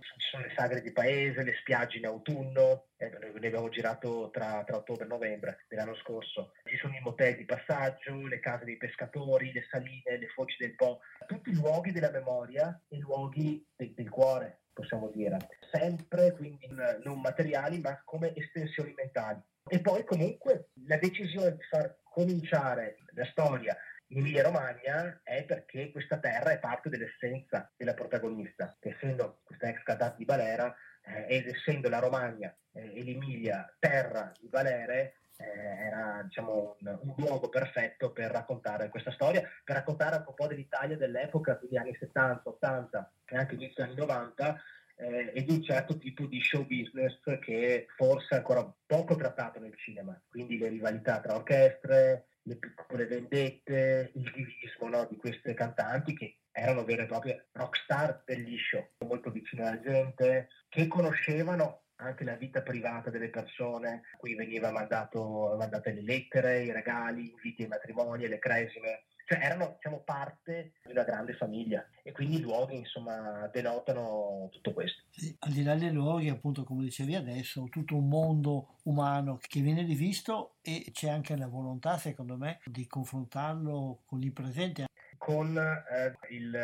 F: ci sono le sagre di paese, le spiagge in autunno, eh, ne abbiamo girato tra, tra, ottobre e novembre dell'anno scorso, ci sono i motel di passaggio, le case dei pescatori, le saline, le foci del Po, tutti luoghi della memoria e luoghi de- del cuore, possiamo dire, sempre quindi non materiali ma come estensioni mentali. E poi comunque la decisione di far cominciare la storia Emilia Romagna è perché questa terra è parte dell'essenza della protagonista, che essendo questa ex cantante di Valera eh, ed essendo la Romagna eh, e l'Emilia terra di Valere, eh, era diciamo, un, un, luogo perfetto per raccontare questa storia, per raccontare un po' dell'Italia dell'epoca, quindi anni 70, 80 e anche inizio anni 90, eh, e di un certo tipo di show business che forse è ancora poco trattato nel cinema, quindi le rivalità tra orchestre, le piccole vendette, il divismo no, di queste cantanti che erano vere e proprie rockstar del liscio, molto vicine alla gente, che conoscevano anche la vita privata delle persone, a cui veniva mandato, mandate le lettere, i regali, inviti ai matrimoni, le cresime, cioè erano diciamo, parte di una grande famiglia. E quindi i luoghi insomma denotano tutto questo.
B: Sì, al di là dei luoghi appunto come dicevi adesso tutto un mondo umano che viene rivisto e c'è anche la volontà secondo me di confrontarlo con il presente
F: con eh, il,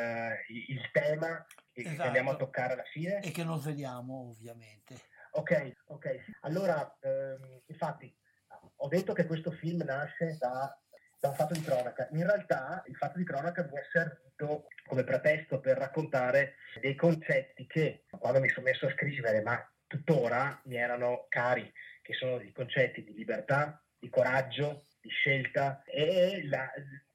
F: il, tema che esatto. andiamo a toccare alla fine.
B: E che non vediamo ovviamente.
F: Ok ok. Allora ehm, infatti ho detto che questo film nasce da da un fatto di cronaca. In realtà il fatto di cronaca mi è servito come pretesto per raccontare dei concetti che quando mi sono messo a scrivere, ma tuttora mi erano cari, che sono i concetti di libertà, di coraggio, di scelta e la,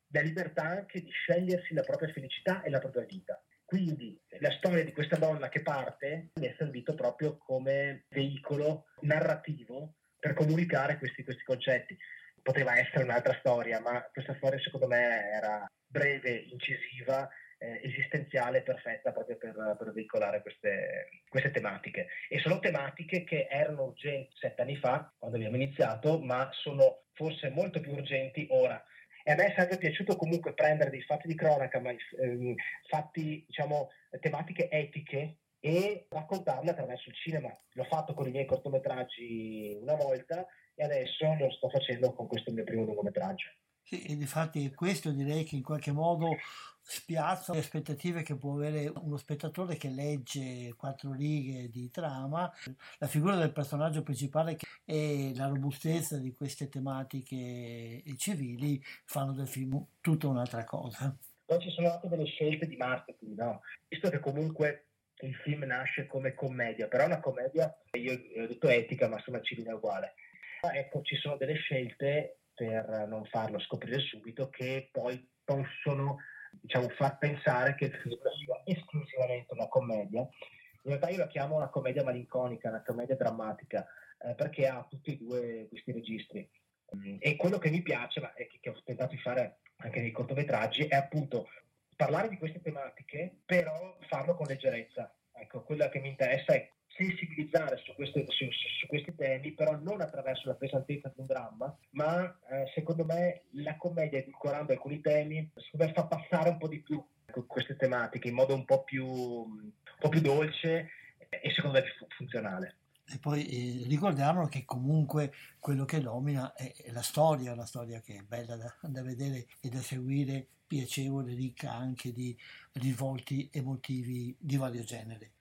F: la libertà anche di scegliersi la propria felicità e la propria vita. Quindi la storia di questa donna che parte mi è servito proprio come veicolo narrativo per comunicare questi, questi concetti poteva essere un'altra storia, ma questa storia secondo me era breve, incisiva, eh, esistenziale, perfetta proprio per, per veicolare queste, queste, tematiche. E sono tematiche che erano urgenti sette anni fa, quando abbiamo iniziato, ma sono forse molto più urgenti ora. E a me è sempre piaciuto comunque prendere dei fatti di cronaca, ma ehm, fatti, diciamo, tematiche etiche e raccontarle attraverso il cinema. L'ho fatto con i miei cortometraggi una volta e adesso lo sto facendo con questo mio primo lungometraggio.
B: Sì, e infatti questo direi che in qualche modo spiazza le aspettative che può avere uno spettatore che legge quattro righe di trama. La figura del personaggio principale e la robustezza di queste tematiche civili fanno del film tutta un'altra cosa.
F: Poi ci sono anche delle scelte di marketing, no? Visto che comunque il film nasce come commedia, però è una commedia, io ho detto etica, ma insomma civile è uguale Ecco, ci sono delle scelte per non farlo scoprire subito che poi possono diciamo, far pensare che il film sia esclusivamente una commedia. In realtà io la chiamo una commedia malinconica, una commedia drammatica, eh, perché ha tutti e due questi registri. Mm, e quello che mi piace, ma che, che ho tentato di fare anche nei cortometraggi, è appunto parlare di queste tematiche, però farlo con leggerezza. Ecco, quello che mi interessa è sensibilizzare su, queste, su, su, questi temi, però non attraverso la pesantezza di un dramma, ma eh, secondo me la commedia edulcorando alcuni temi, me fa passare un po' di più queste tematiche in modo un po' più, un po più dolce e secondo me più funzionale.
B: E poi eh, ricordiamo che comunque quello che domina è, la storia, la storia che è bella da, da, vedere e da seguire, piacevole, ricca anche di risvolti emotivi di vario genere.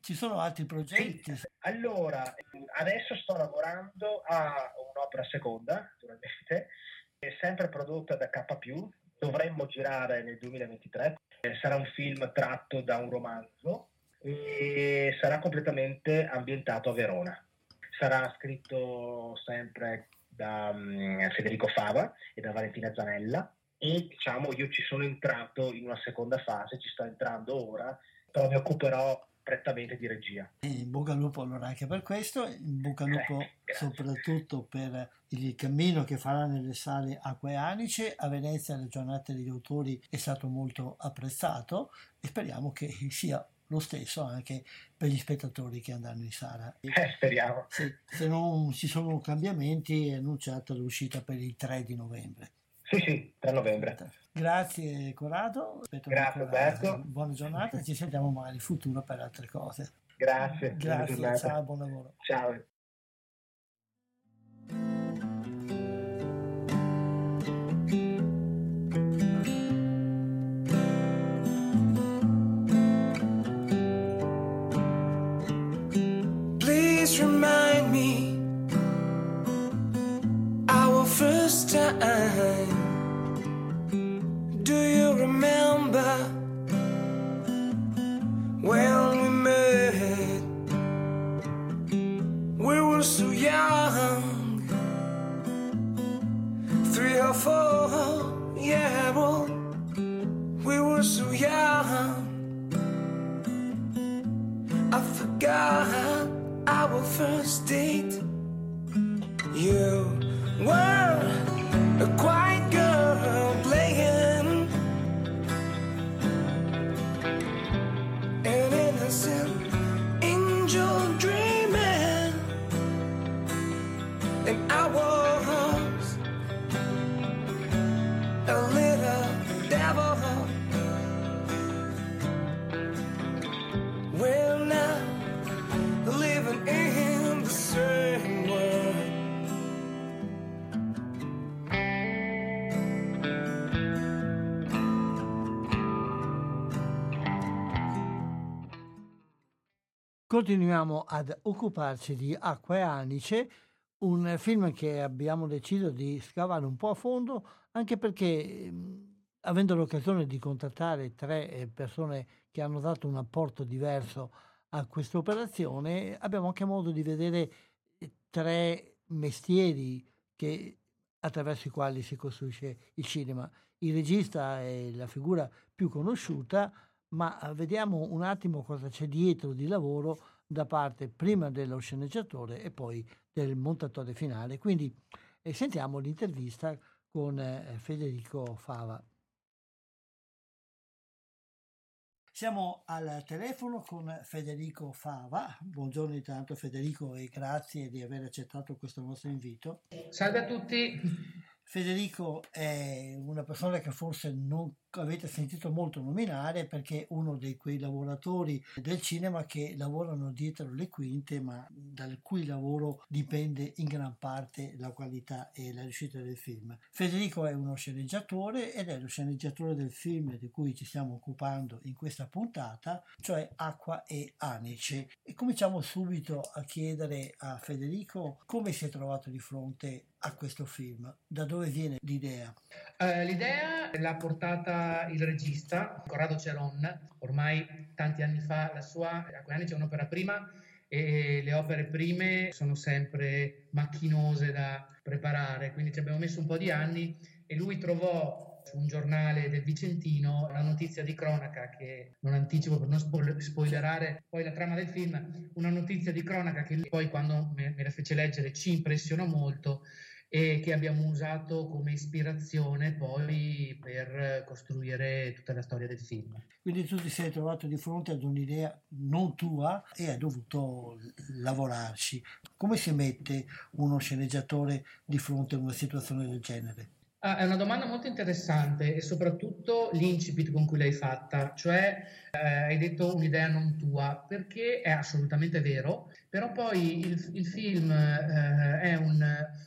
B: Ci sono altri progetti?
F: Allora, adesso sto lavorando a un'opera seconda, naturalmente, sempre prodotta da K, dovremmo girare nel 2023. Eh, sarà un film tratto da un romanzo e sarà completamente ambientato a Verona. Sarà scritto sempre da um, Federico Fava e da Valentina Zanella e diciamo io ci sono entrato in una seconda fase, ci sto entrando ora, però mi occuperò prettamente di regia.
B: In bocca al lupo allora anche per questo, in bocca al lupo *laughs* eh, soprattutto per il cammino che farà nelle sale Acqua e Anice, a Venezia le giornate degli autori è stato molto apprezzato e speriamo che sia lo stesso anche per gli spettatori che andranno in sala.
F: Eh, speriamo.
B: Sì, se non ci sono cambiamenti è annunciata l'uscita per il 3 di novembre.
F: Sì, sì, 3 novembre.
B: Grazie Corrado,
F: Grazie Alberto.
B: Buona giornata, ci sentiamo magari in futuro per altre cose.
F: Grazie.
B: Grazie, ciao, buon lavoro.
F: Ciao.
G: Time. Do you remember when we met? We were so young, three or four, yeah, well, we were so young. I forgot our first date. You were
B: Continuiamo ad occuparci di Acqua e Anice, un film che abbiamo deciso di scavare un po' a fondo, anche perché mh, avendo l'occasione di contattare tre eh, persone che hanno dato un apporto diverso a questa operazione, abbiamo anche modo di vedere eh, tre mestieri che, attraverso i quali si costruisce il cinema. Il regista è la figura più conosciuta, ma eh, vediamo un attimo cosa c'è dietro di lavoro da parte prima dello sceneggiatore e poi del montatore finale. Quindi eh, sentiamo l'intervista con eh, Federico Fava. Siamo al telefono con Federico Fava. Buongiorno intanto Federico e grazie di aver accettato questo nostro invito.
H: Salve a tutti.
B: Federico è una persona che forse non avete sentito molto nominare perché è uno di quei lavoratori del cinema che lavorano dietro le quinte ma dal cui lavoro dipende in gran parte la qualità e la riuscita del film. Federico è uno sceneggiatore ed è lo sceneggiatore del film di cui ci stiamo occupando in questa puntata, cioè Acqua e Anice. E cominciamo subito a chiedere a Federico come si è trovato di fronte a questo film, da dove viene l'idea?
H: Uh, l'idea l'ha portata il regista Corrado Ceron, ormai tanti anni fa, la sua, a quei anni c'è un'opera prima e le opere prime sono sempre macchinose da preparare, quindi ci abbiamo messo un po' di anni e lui trovò su un giornale del Vicentino una notizia di cronaca che non anticipo per non spoilerare poi la trama del film, una notizia di cronaca che poi quando me, me la fece leggere ci impressionò molto e che abbiamo usato come ispirazione poi per costruire tutta la storia del film.
B: Quindi tu ti sei trovato di fronte ad un'idea non tua e hai dovuto lavorarci. Come si mette uno sceneggiatore di fronte a una situazione del genere?
H: Ah, è una domanda molto interessante e soprattutto l'incipit con cui l'hai fatta, cioè eh, hai detto un'idea non tua, perché è assolutamente vero, però poi il, il film eh, è un,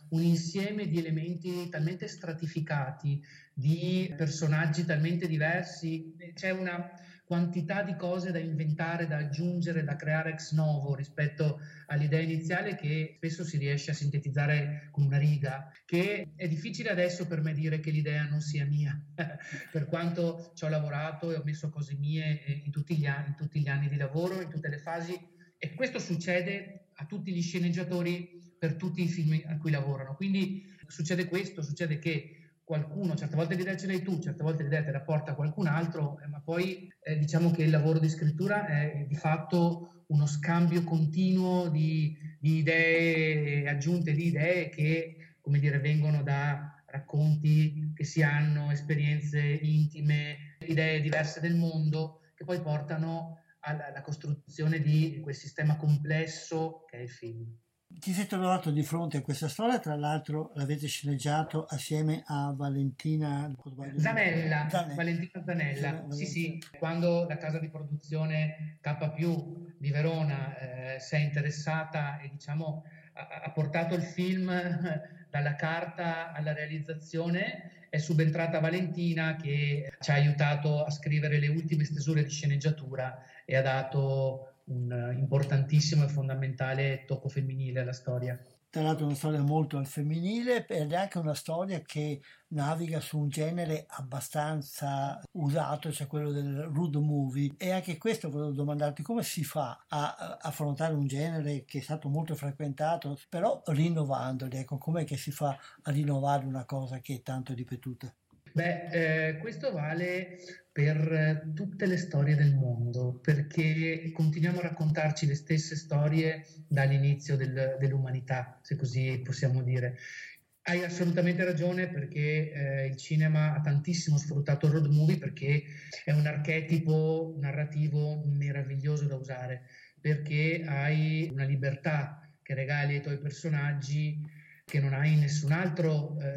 H: un, insieme di elementi talmente stratificati, di personaggi talmente diversi, c'è una, quantità di cose da inventare, da aggiungere, da creare ex novo rispetto all'idea iniziale che spesso si riesce a sintetizzare con una riga, che è difficile adesso per me dire che l'idea non sia mia, *laughs* per quanto ci ho lavorato e ho messo cose mie in tutti, gli anni, in tutti gli anni di lavoro, in tutte le fasi, e questo succede a tutti gli sceneggiatori per tutti i film a cui lavorano. Quindi succede questo, succede che qualcuno, certe volte l'idea ce l'hai tu, certe volte l'idea te la porta qualcun altro, eh, ma poi eh, diciamo che il lavoro di scrittura è di fatto uno scambio continuo di, di idee, aggiunte di idee che, come dire, vengono da racconti che si hanno, esperienze intime, idee diverse del mondo, che poi portano alla, alla costruzione di quel sistema complesso che è il film.
B: Ti sei trovato di fronte a questa storia, tra l'altro l'avete sceneggiato assieme a Valentina
H: Zanella, Zanella. Valentina Zanella. Sì, sì, quando la casa di produzione K di Verona eh, si è interessata e diciamo ha, ha portato il film *laughs* dalla carta alla realizzazione, è subentrata Valentina che ci ha aiutato a scrivere le ultime stesure di sceneggiatura e ha dato un importantissimo e fondamentale tocco femminile alla storia.
B: Tra l'altro una storia molto al femminile ed è anche una storia che naviga su un genere abbastanza usato, cioè quello del rude movie. E anche questo volevo domandarti come si fa a, a affrontare un genere che è stato molto frequentato, però rinnovandoli, ecco, com'è che si fa a rinnovare una cosa che è tanto ripetuta?
H: Beh, eh, questo vale per tutte le storie del mondo, perché continuiamo a raccontarci le stesse storie dall'inizio del, dell'umanità, se così possiamo dire. Hai assolutamente ragione perché eh, il cinema ha tantissimo sfruttato il road movie perché è un archetipo narrativo meraviglioso da usare, perché hai una libertà che regali ai tuoi personaggi che non hai in nessun'altra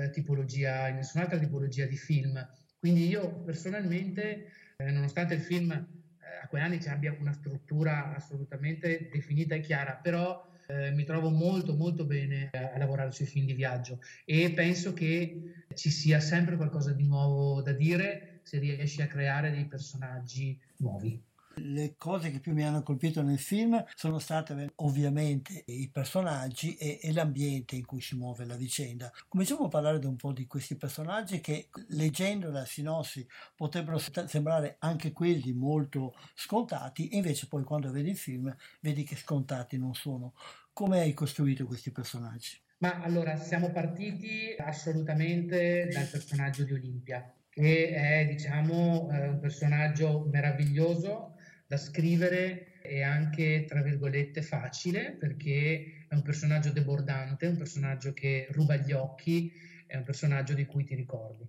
H: eh, tipologia, in nessun'altra tipologia di film. Quindi io personalmente, eh, nonostante il film eh, a quei anni ci abbia una struttura assolutamente definita e chiara, però eh, mi trovo molto molto bene a, a, lavorare sui film di viaggio e penso che ci sia sempre qualcosa di nuovo da dire se riesci a creare dei personaggi nuovi.
B: Le cose che più mi hanno colpito nel film sono state ovviamente i personaggi e, e l'ambiente in cui si muove la vicenda. Cominciamo a parlare un po' di questi personaggi che leggendo la sinossi potrebbero sembrare anche quelli molto scontati e invece poi quando vedi il film vedi che scontati non sono. Come hai costruito questi personaggi?
H: Ma allora siamo partiti assolutamente dal personaggio di Olimpia, che è diciamo eh, un personaggio meraviglioso da scrivere e anche, tra virgolette, facile, perché è un personaggio debordante, un personaggio che ruba gli occhi, è un personaggio di cui ti ricordi.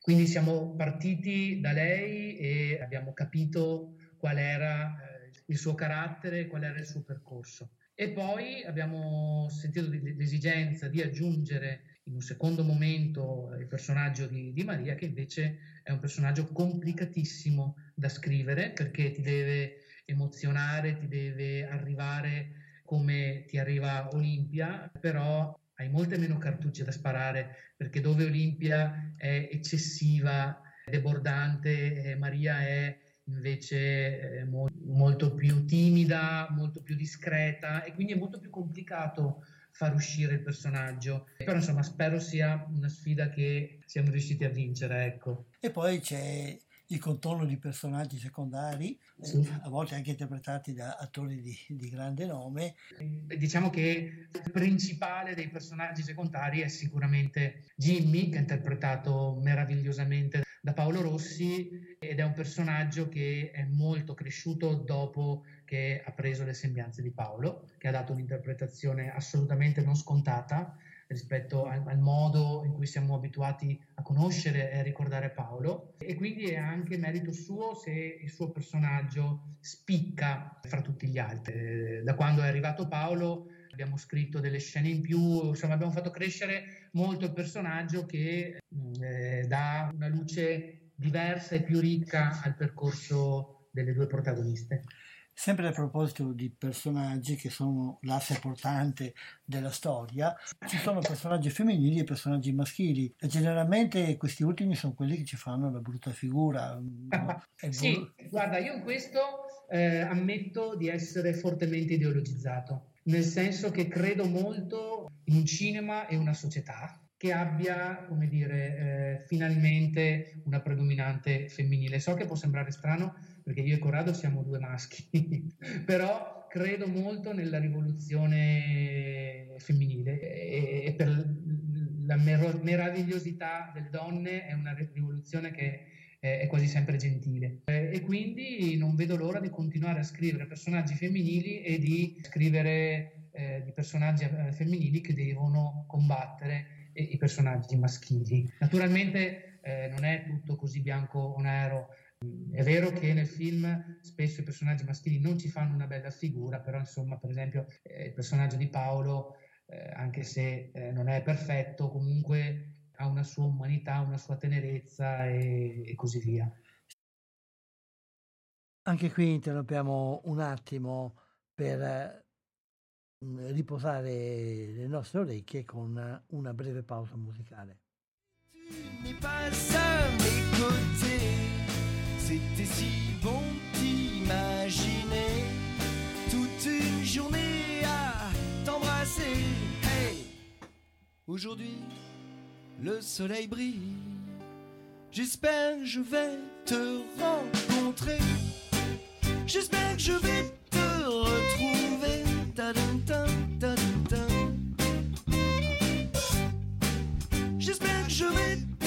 H: Quindi siamo partiti da lei e abbiamo capito qual era eh, il suo carattere, qual era il suo percorso. E poi abbiamo sentito l'esigenza di aggiungere in un secondo momento il personaggio di, di, Maria, che invece è un personaggio complicatissimo da scrivere perché ti deve emozionare, ti deve arrivare come ti arriva Olimpia, però hai molte meno cartucce da sparare perché dove Olimpia è eccessiva, debordante, Maria è invece mo- molto più timida, molto più discreta e quindi è molto più complicato far uscire il personaggio. Però insomma spero sia una sfida che siamo riusciti a vincere, ecco.
B: E poi c'è il contorno di personaggi secondari, sì. eh, a volte anche interpretati da attori di, di, grande nome.
H: Diciamo che il principale dei personaggi secondari è sicuramente Jimmy, che è interpretato meravigliosamente da Paolo Rossi ed è un personaggio che è molto cresciuto dopo che ha preso le sembianze di Paolo, che ha dato un'interpretazione assolutamente non scontata rispetto al, al, modo in cui siamo abituati a conoscere e a ricordare Paolo e quindi è anche merito suo se il suo personaggio spicca fra tutti gli altri. Da quando è arrivato Paolo abbiamo scritto delle scene in più, insomma abbiamo fatto crescere molto il personaggio che eh, dà una luce diversa e più ricca al percorso delle due protagoniste.
B: Sempre a proposito di personaggi che sono l'asse portante della storia, ci sono personaggi femminili e personaggi maschili e generalmente questi ultimi sono quelli che ci fanno la brutta figura. *laughs*
H: sì, guarda, io in questo eh, ammetto di essere fortemente ideologizzato, nel senso che credo molto in un cinema e una società che abbia, come dire, eh, finalmente una predominante femminile. So che può sembrare strano, perché io e Corrado siamo due maschi, *laughs* però credo molto nella rivoluzione femminile e, per la mer- meravigliosità delle donne è una rivoluzione che è quasi sempre gentile e quindi non vedo l'ora di continuare a scrivere personaggi femminili e di scrivere eh, di personaggi eh, femminili che devono combattere i personaggi maschili. Naturalmente eh, non è tutto così bianco o nero, è vero che nel film spesso i personaggi maschili non ci fanno una bella figura, però insomma, per esempio, eh, il personaggio di Paolo, eh, anche se eh, non è perfetto, comunque ha una sua umanità, una sua tenerezza e, e così via.
B: Anche qui interrompiamo un attimo per riposare le nostre orecchie con una breve pausa musicale. Tu C'était si bon d'imaginer toute une journée à t'embrasser. Hey, aujourd'hui le soleil brille. J'espère que je vais te rencontrer. J'espère que je vais te retrouver. J'espère que je vais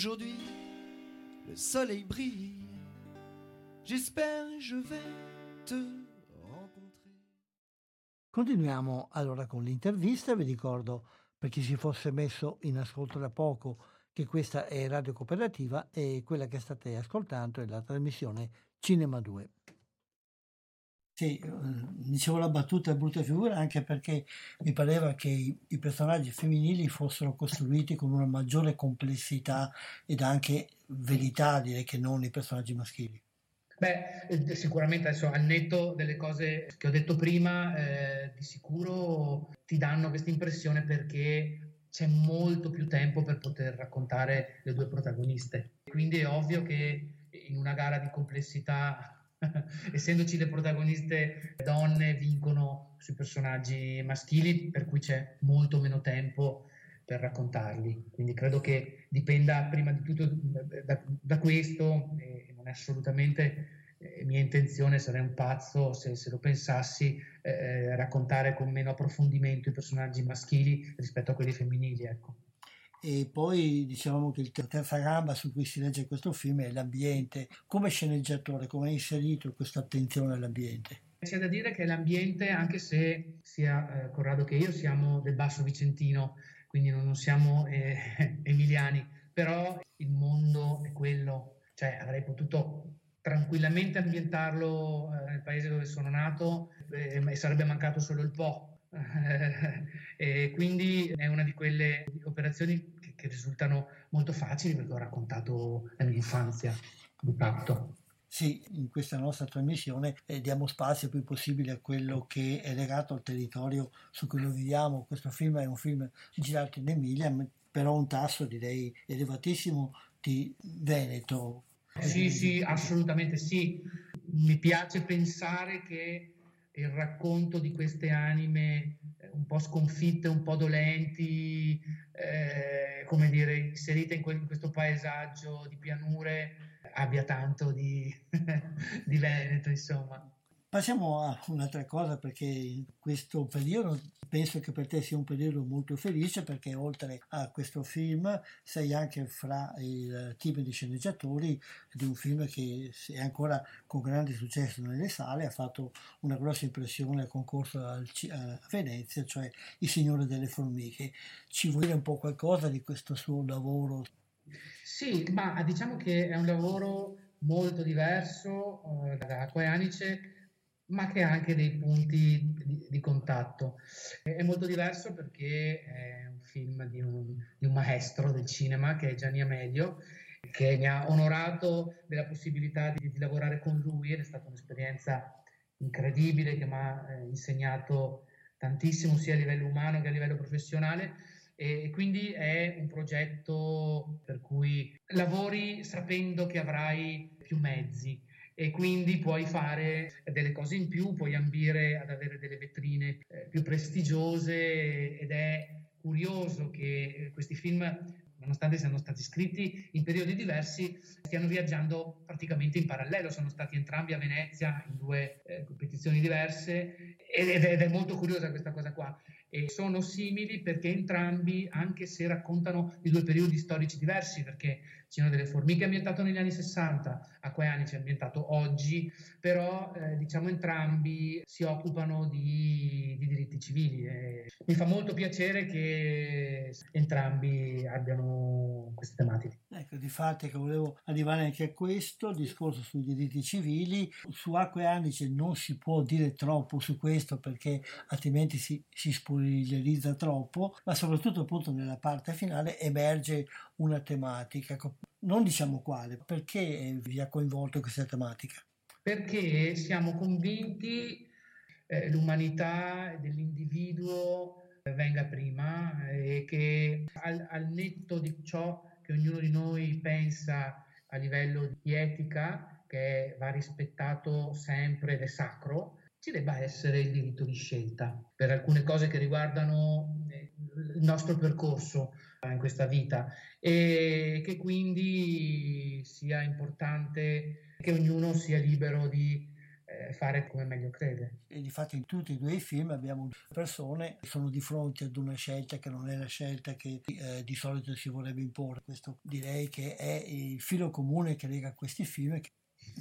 B: Aujourd'hui, le soleil brille. J'espère je vais te rencontrer. Continuiamo allora con l'intervista. Vi ricordo, per chi si fosse messo in ascolto da poco, che questa è Radio Cooperativa e quella che state ascoltando è la trasmissione Cinema 2. Sì, eh, dicevo la battuta brutta figura anche perché mi pareva che i, i, personaggi femminili fossero costruiti con una maggiore complessità ed anche verità, direi che non i personaggi maschili.
H: Beh, eh, sicuramente adesso al netto delle cose che ho detto prima, eh, di sicuro ti danno questa impressione perché c'è molto più tempo per poter raccontare le due protagoniste. Quindi è ovvio che in una gara di complessità *laughs* essendoci le protagoniste donne, vincono sui personaggi maschili, per cui c'è molto meno tempo per raccontarli. Quindi credo che dipenda prima di tutto da, da questo, e non è assolutamente eh, mia intenzione, sarei un pazzo se, se lo pensassi, eh, raccontare con meno approfondimento i personaggi maschili rispetto a quelli femminili. Ecco.
B: E poi diciamo che la terza gamba su cui si legge questo film è l'ambiente. Come sceneggiatore, come hai inserito questa attenzione all'ambiente?
H: C'è da dire che l'ambiente, anche se sia eh, Corrado che io siamo del Basso Vicentino, quindi non, non siamo eh, *laughs* emiliani, però il mondo è quello, cioè avrei potuto tranquillamente ambientarlo eh, nel paese dove sono nato eh, e sarebbe mancato solo il Po, e quindi è una di quelle operazioni che, che, risultano molto facili perché ho raccontato la mia infanzia di fatto.
B: Sì, in questa nostra trasmissione eh, diamo spazio il più possibile a quello che è legato al territorio su cui noi viviamo. Questo film è un film girato in Emilia, però un tasso direi elevatissimo di Veneto.
H: Sì, sì, assolutamente sì. Mi piace pensare che il racconto di queste anime eh, un po' sconfitte, un po' dolenti, eh, come dire, inserite in, que- in, questo paesaggio di pianure, abbia tanto di, *laughs* di Veneto, insomma.
B: Passiamo a un'altra cosa perché in questo periodo penso che per te sia un periodo molto felice perché oltre a questo film sei anche fra il team di sceneggiatori di un film che è ancora con grande successo nelle sale, ha fatto una grossa impressione al concorso a Venezia, cioè Il Signore delle Formiche. Ci vuoi dire un po' qualcosa di questo suo lavoro?
H: Sì, ma diciamo che è un lavoro molto diverso uh, da Acqua Anice ma che ha anche dei punti di, di, contatto. È molto diverso perché è un film di un, di un maestro del cinema che è Gianni Amelio, che mi ha onorato della possibilità di, di lavorare con lui ed è stata un'esperienza incredibile che mi ha eh, insegnato tantissimo sia a livello umano che a livello professionale e quindi è un progetto per cui lavori sapendo che avrai più mezzi e quindi puoi fare delle cose in più, puoi ambire ad avere delle vetrine eh, più prestigiose ed è curioso che questi film nonostante siano stati scritti in periodi diversi, stiano viaggiando praticamente in parallelo. Sono stati entrambi a Venezia in due eh, competizioni diverse ed è molto curiosa questa cosa qua e sono simili perché entrambi, anche se raccontano di due periodi storici diversi, perché Cino delle Formiche ambientato negli anni 60, Acqueanici è ambientato oggi, però eh, diciamo entrambi si occupano di, di diritti civili. E mi fa molto piacere che entrambi abbiano queste tematiche.
B: Ecco, di fatto che volevo arrivare anche a questo, il discorso sui diritti civili. Su Acque Anice non si può dire troppo su questo perché altrimenti si, si spoilerizza troppo, ma soprattutto appunto nella parte finale emerge una tematica, non diciamo quale, perché vi ha coinvolto questa tematica?
H: Perché siamo convinti eh, l'umanità dell'individuo venga prima e che al, al netto di ciò che ognuno di noi pensa a livello di etica, che va rispettato sempre ed è sacro, ci debba essere il diritto di scelta per alcune cose che riguardano eh, il nostro percorso in questa vita e che quindi sia importante che ognuno sia libero di eh, fare come meglio crede.
B: E di fatto in tutti e due i film abbiamo persone che sono di fronte ad una scelta che non è la scelta che eh, di solito si vorrebbe imporre. Questo direi che è il filo comune che lega questi film.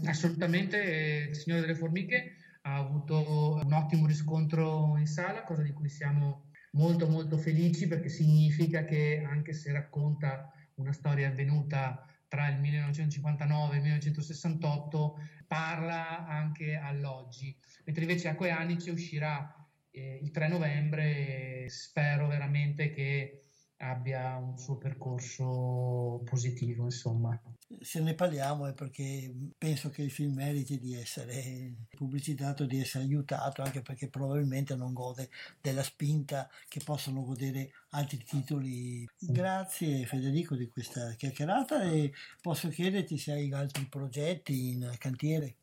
H: Assolutamente, il Signore delle Formiche ha avuto un ottimo riscontro in sala, cosa di cui siamo molto molto felici perché significa che anche se racconta una storia avvenuta tra il 1959 e il 1968 parla anche all'oggi, mentre invece Acque Anice uscirà eh, il 3 novembre e spero veramente che abbia un suo percorso positivo, insomma
B: se ne parliamo è perché penso che il film meriti di essere pubblicitato, di essere aiutato, anche perché probabilmente non gode della spinta che possono godere altri titoli. Grazie Federico di questa chiacchierata e posso chiederti se hai altri progetti in cantiere.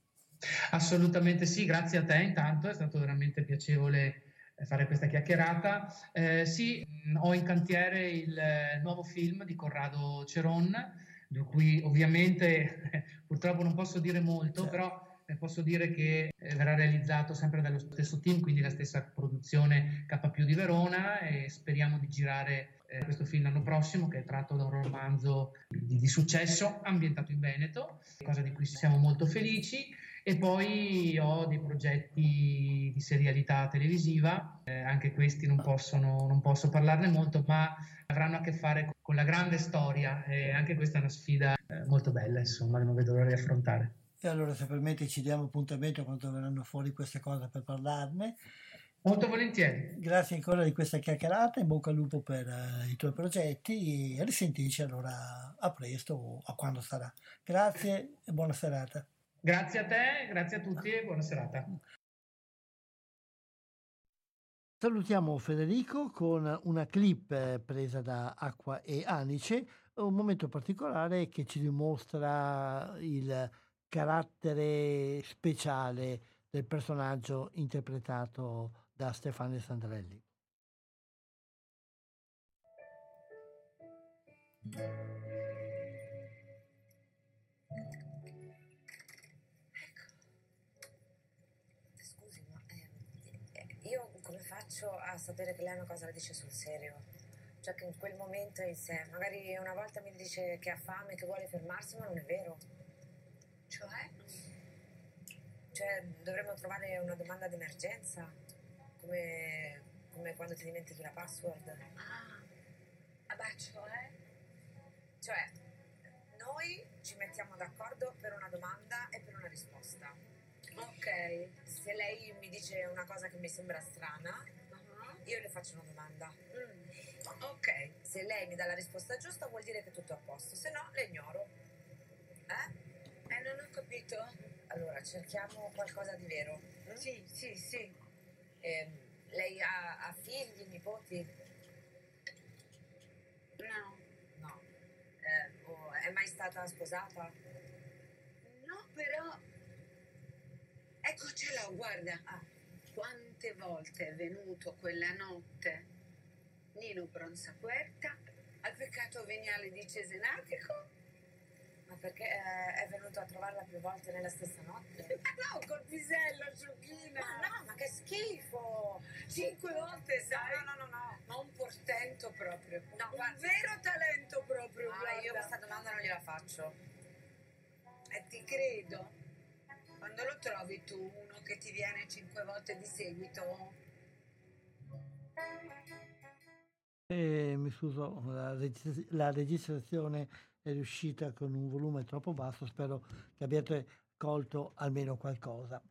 H: Assolutamente sì, grazie a te intanto, è stato veramente piacevole fare questa chiacchierata. Eh, sì, ho in cantiere il nuovo film di Corrado Ceron di cui ovviamente *laughs* purtroppo non posso dire molto, certo. però posso dire che eh, verrà realizzato sempre dallo stesso team, quindi la stessa produzione K di Verona e speriamo di girare eh, questo film l'anno prossimo che è tratto da un romanzo di, di successo ambientato in Veneto, cosa di cui siamo molto felici e poi ho dei progetti di serialità televisiva, eh, anche questi non, possono, non posso parlarne molto, ma avranno a che fare con la grande storia e anche questa è una sfida eh, molto bella, insomma, non vedo l'ora di affrontare.
B: E allora se permette ci diamo appuntamento quando verranno fuori queste cose per parlarne.
H: Molto volentieri.
B: Grazie ancora di questa chiacchierata, in bocca al lupo per uh, i tuoi progetti e risentirci allora a presto o a quando sarà. Grazie e buona serata.
H: Grazie a te, grazie a tutti e buona serata.
B: Salutiamo Federico con una clip eh, presa da Acqua e Anice, un momento particolare che ci dimostra il carattere speciale del personaggio interpretato da Stefano Sandrelli.
I: Faccio a sapere che lei una cosa la dice sul serio? Cioè che in quel momento in sé, magari una volta mi dice che ha fame, che vuole fermarsi, ma non è vero.
J: Cioè?
I: Cioè, dovremmo trovare una domanda d'emergenza, come, come quando ti dimentichi la password.
J: Ah, beh, cioè?
I: Cioè, noi ci mettiamo d'accordo per una domanda e per una risposta.
J: Ok.
I: Se lei mi dice una cosa che mi sembra strana. Io le faccio una domanda.
J: Mm, Ok.
I: Se lei mi dà la risposta giusta vuol dire che è tutto a posto, se no le ignoro. Eh?
J: Eh, non ho capito.
I: Allora, cerchiamo qualcosa di vero. mm?
J: Sì, sì, sì.
I: Ehm, lei ha, ha figli, nipoti?
J: No.
I: No. Eh, o è mai stata sposata?
J: No, però... Eccocela, guarda.
I: Ah.
J: Quante volte è venuto quella notte Nino Bronzapuerta al peccato veniale di Cesenatico?
I: Ma perché eh, è venuto a trovarla più volte nella stessa notte? *laughs*
J: Ma no, col pisello, ciocchina.
I: Ma no, ma che schifo!
J: Cinque volte, sai?
I: No, no, no, no.
J: Ma un portento proprio.
I: No,
J: un
I: guarda-
J: vero talento proprio,
I: Ah,
J: guarda.
I: io questa domanda non gliela faccio.
J: E ti credo. Quando lo trovi tu, uno che ti viene cinque volte di seguito?
B: E mi scuso, la, regis- la registrazione è riuscita con un volume troppo basso, spero che abbiate colto almeno qualcosa.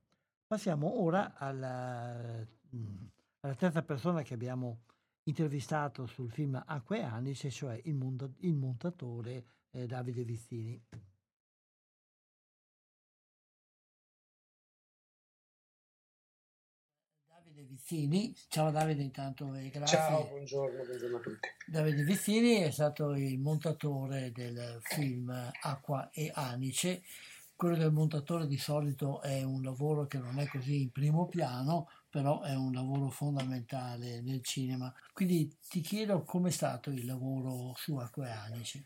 B: Passiamo ora alla, mm, alla terza persona che abbiamo intervistato sul film Acque Anice, cioè il, monta- il montatore eh, Davide Vizzini. Vizzini, ciao Davide intanto e grazie.
K: Ciao, buongiorno, buongiorno a tutti.
B: Davide Vizzini è stato il montatore del film Acqua e Anice. Quello del montatore di solito è un lavoro che non è così in primo piano, però è un lavoro fondamentale nel cinema. Quindi ti chiedo com'è stato il lavoro su Acqua e Anice.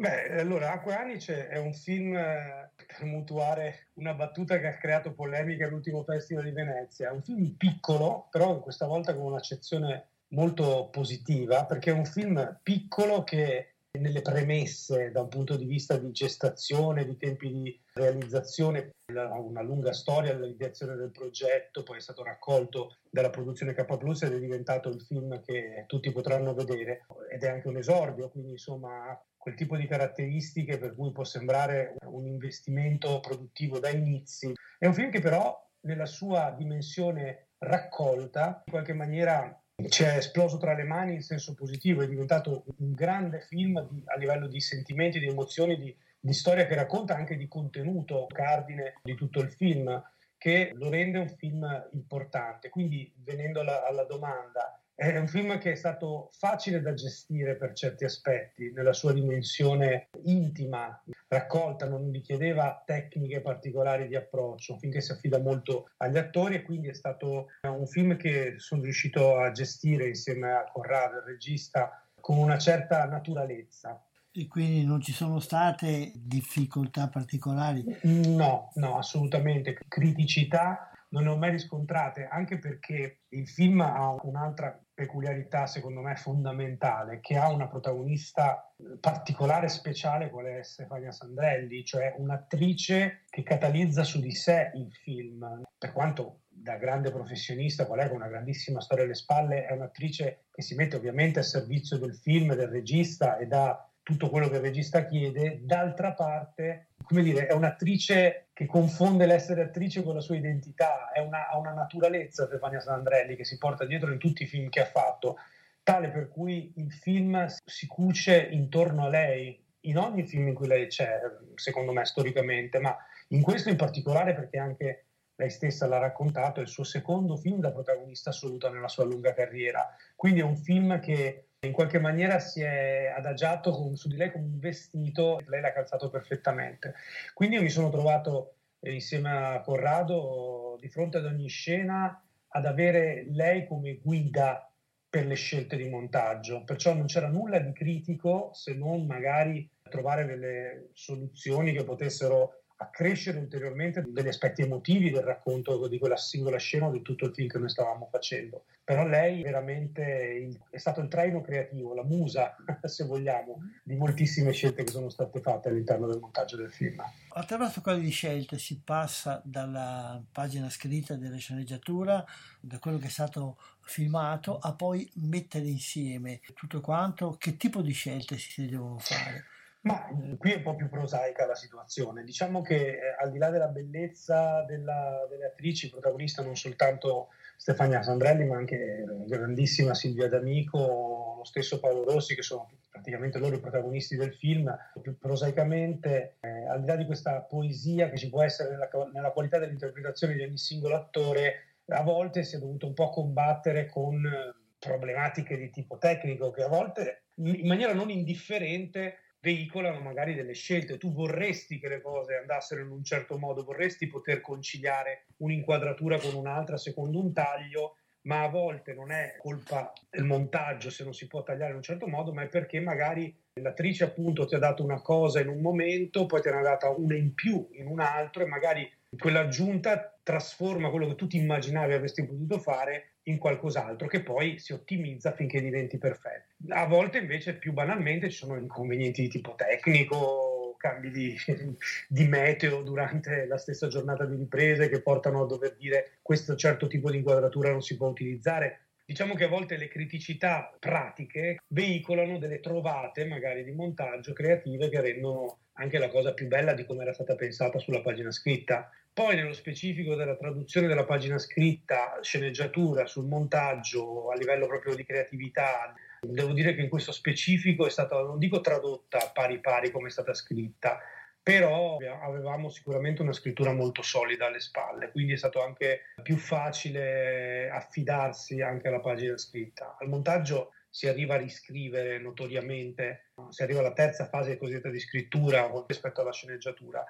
K: Beh, allora, Acqua Anice è un film, eh, per mutuare una battuta che ha creato polemica all'ultimo Festival di Venezia. È un film piccolo, però questa volta con un'accezione molto positiva, perché è un film piccolo che nelle premesse da un punto di vista di gestazione, di tempi di realizzazione, una lunga storia dell'ideazione del progetto, poi è stato raccolto dalla produzione K Plus ed è diventato il film che tutti potranno vedere ed è anche un esordio, quindi insomma quel tipo di caratteristiche per cui può sembrare un investimento produttivo da inizi. È un film che però nella sua dimensione raccolta in qualche maniera ci è esploso tra le mani in senso positivo, è diventato un grande film di- a livello di sentimenti, di emozioni, di, di storia che racconta anche di contenuto cardine di tutto il film, che lo rende un film importante. Quindi, venendo alla, alla domanda, è un film che è stato facile da gestire per certi aspetti, nella sua dimensione intima, raccolta, non richiedeva tecniche particolari di approccio, un film che si affida molto agli attori e quindi è stato un film che sono riuscito a gestire insieme a Corrado, il regista, con una certa naturalezza.
B: E quindi non ci sono state difficoltà particolari.
K: No, no, assolutamente. Criticità non ne ho mai riscontrate, anche perché il film ha un'altra peculiarità, secondo me, fondamentale, che ha una protagonista particolare, speciale, qual è Stefania Sandrelli, cioè un'attrice che catalizza su di sé il film. Per quanto da grande professionista, qual è con una grandissima storia alle spalle, è un'attrice che si mette ovviamente a servizio del film, del regista e dà tutto quello che il regista chiede, d'altra parte, come dire, è un'attrice che confonde l'essere attrice con la sua identità, è una, ha una naturalezza Stefania Sandrelli che si porta dietro in tutti i film che ha fatto, tale per cui il film si cuce intorno a lei, in ogni film in cui lei c'è, secondo me, storicamente, ma in questo in particolare perché anche lei stessa l'ha raccontato, è il suo secondo film da protagonista assoluta nella sua lunga carriera. Quindi è un film che in qualche maniera si è adagiato con, su di lei come un vestito, lei l'ha calzato perfettamente. Quindi io mi sono trovato eh, insieme a Corrado di fronte ad ogni scena ad avere lei come guida per le scelte di montaggio, perciò non c'era nulla di critico se non magari trovare delle soluzioni che potessero accrescere ulteriormente degli aspetti emotivi del racconto di quella singola scena o di tutto il film che noi stavamo facendo. Però lei veramente è stato il traino creativo, la musa, *laughs* se vogliamo, di moltissime scelte che sono state fatte all'interno del montaggio del film.
B: Attraverso quali scelte si passa dalla pagina scritta della sceneggiatura, da quello che è stato filmato, a poi mettere insieme tutto quanto? Che tipo di scelte si devono fare?
K: Ma qui è un po' più prosaica la situazione. Diciamo che eh, al di là della bellezza della, delle attrici, protagonista non soltanto Stefania Sandrelli, ma anche grandissima Silvia D'Amico, lo stesso Paolo Rossi, che sono praticamente loro i protagonisti del film. Più prosaicamente, eh, al di là di questa poesia che ci può essere nella, nella qualità dell'interpretazione di ogni singolo attore, a volte si è dovuto un po' combattere con eh, problematiche di tipo tecnico che a volte in maniera non indifferente veicolano magari delle scelte. Tu vorresti che le cose andassero in un certo modo, vorresti poter conciliare un'inquadratura con un'altra secondo un taglio, ma a volte non è colpa del montaggio se non si può tagliare in un certo modo, ma è perché magari l'attrice appunto ti ha dato una cosa in un momento, poi te ne ha data una in più in un altro e magari quell'aggiunta trasforma quello che tu ti immaginavi avresti potuto fare in qualcos'altro che poi si ottimizza finché diventi perfetto. A volte invece più banalmente ci sono inconvenienti di tipo tecnico, cambi di, *laughs* di, meteo durante la stessa giornata di riprese che portano a dover dire questo certo tipo di inquadratura non si può utilizzare. Diciamo che a volte le criticità pratiche veicolano delle trovate magari di montaggio creative che rendono anche la cosa più bella di come era stata pensata sulla pagina scritta. Poi nello specifico della traduzione della pagina scritta, sceneggiatura, sul montaggio, a livello proprio di creatività, devo dire che in questo specifico è stata, non dico tradotta pari pari come è stata scritta, però avevamo sicuramente una scrittura molto solida alle spalle, quindi è stato anche più facile affidarsi anche alla pagina scritta. Al montaggio si arriva a riscrivere notoriamente, si arriva alla terza fase cosiddetta di scrittura rispetto alla sceneggiatura.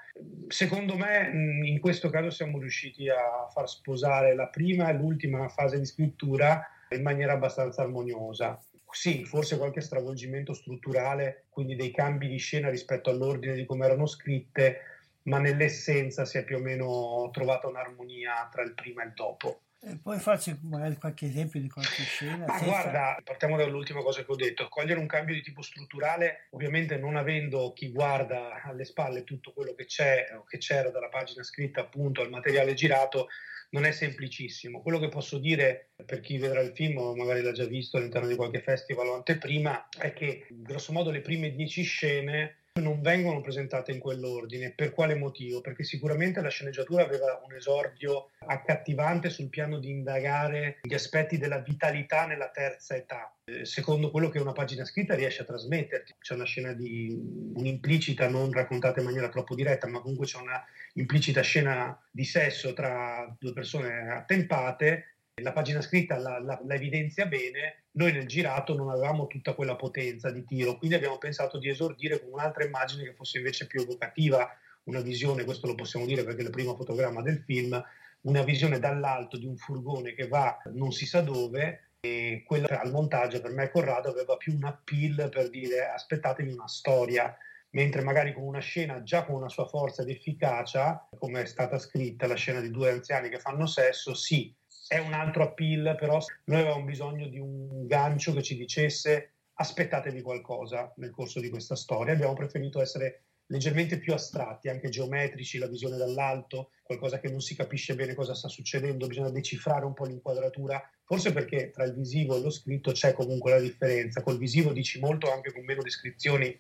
K: Secondo me in questo caso siamo riusciti a far sposare la prima e l'ultima fase di scrittura in maniera abbastanza armoniosa. Sì, forse qualche stravolgimento strutturale, quindi dei cambi di scena rispetto all'ordine di come erano scritte, ma nell'essenza si è più o meno trovata un'armonia tra il prima e il dopo.
B: E puoi farci magari qualche esempio di qualche scena?
K: Ma guarda, partiamo dall'ultima cosa che ho detto. Cogliere un cambio di tipo strutturale, ovviamente non avendo chi guarda alle spalle tutto quello che c'è o che c'era dalla pagina scritta appunto al materiale girato, non è semplicissimo. Quello che posso dire per chi vedrà il film o magari l'ha già visto all'interno di qualche festival o anteprima è che grosso modo le prime dieci scene non vengono presentate in quell'ordine. Per quale motivo? Perché sicuramente la sceneggiatura aveva un esordio accattivante sul piano di indagare gli aspetti della vitalità nella terza età, eh, secondo quello che una pagina scritta riesce a trasmetterti. C'è una scena di un'implicita, non raccontata in maniera troppo diretta, ma comunque c'è una implicita scena di sesso tra due persone attempate la pagina scritta la, la, la, evidenzia bene, noi nel girato non avevamo tutta quella potenza di tiro, quindi abbiamo pensato di esordire con un'altra immagine che fosse invece più evocativa, una visione, questo lo possiamo dire perché è il primo fotogramma del film, una visione dall'alto di un furgone che va non si sa dove e quella al montaggio per me Corrado aveva più un appeal per dire aspettatevi una storia mentre magari con una scena già con una sua forza ed efficacia, come è stata scritta la scena di due anziani che fanno sesso, sì, è un altro appeal, però noi avevamo bisogno di un gancio che ci dicesse aspettatevi qualcosa nel corso di questa storia. Abbiamo preferito essere leggermente più astratti, anche geometrici, la visione dall'alto, qualcosa che non si capisce bene cosa sta succedendo, bisogna decifrare un po' l'inquadratura, forse perché tra il visivo e lo scritto c'è comunque la differenza, col visivo dici molto anche con meno descrizioni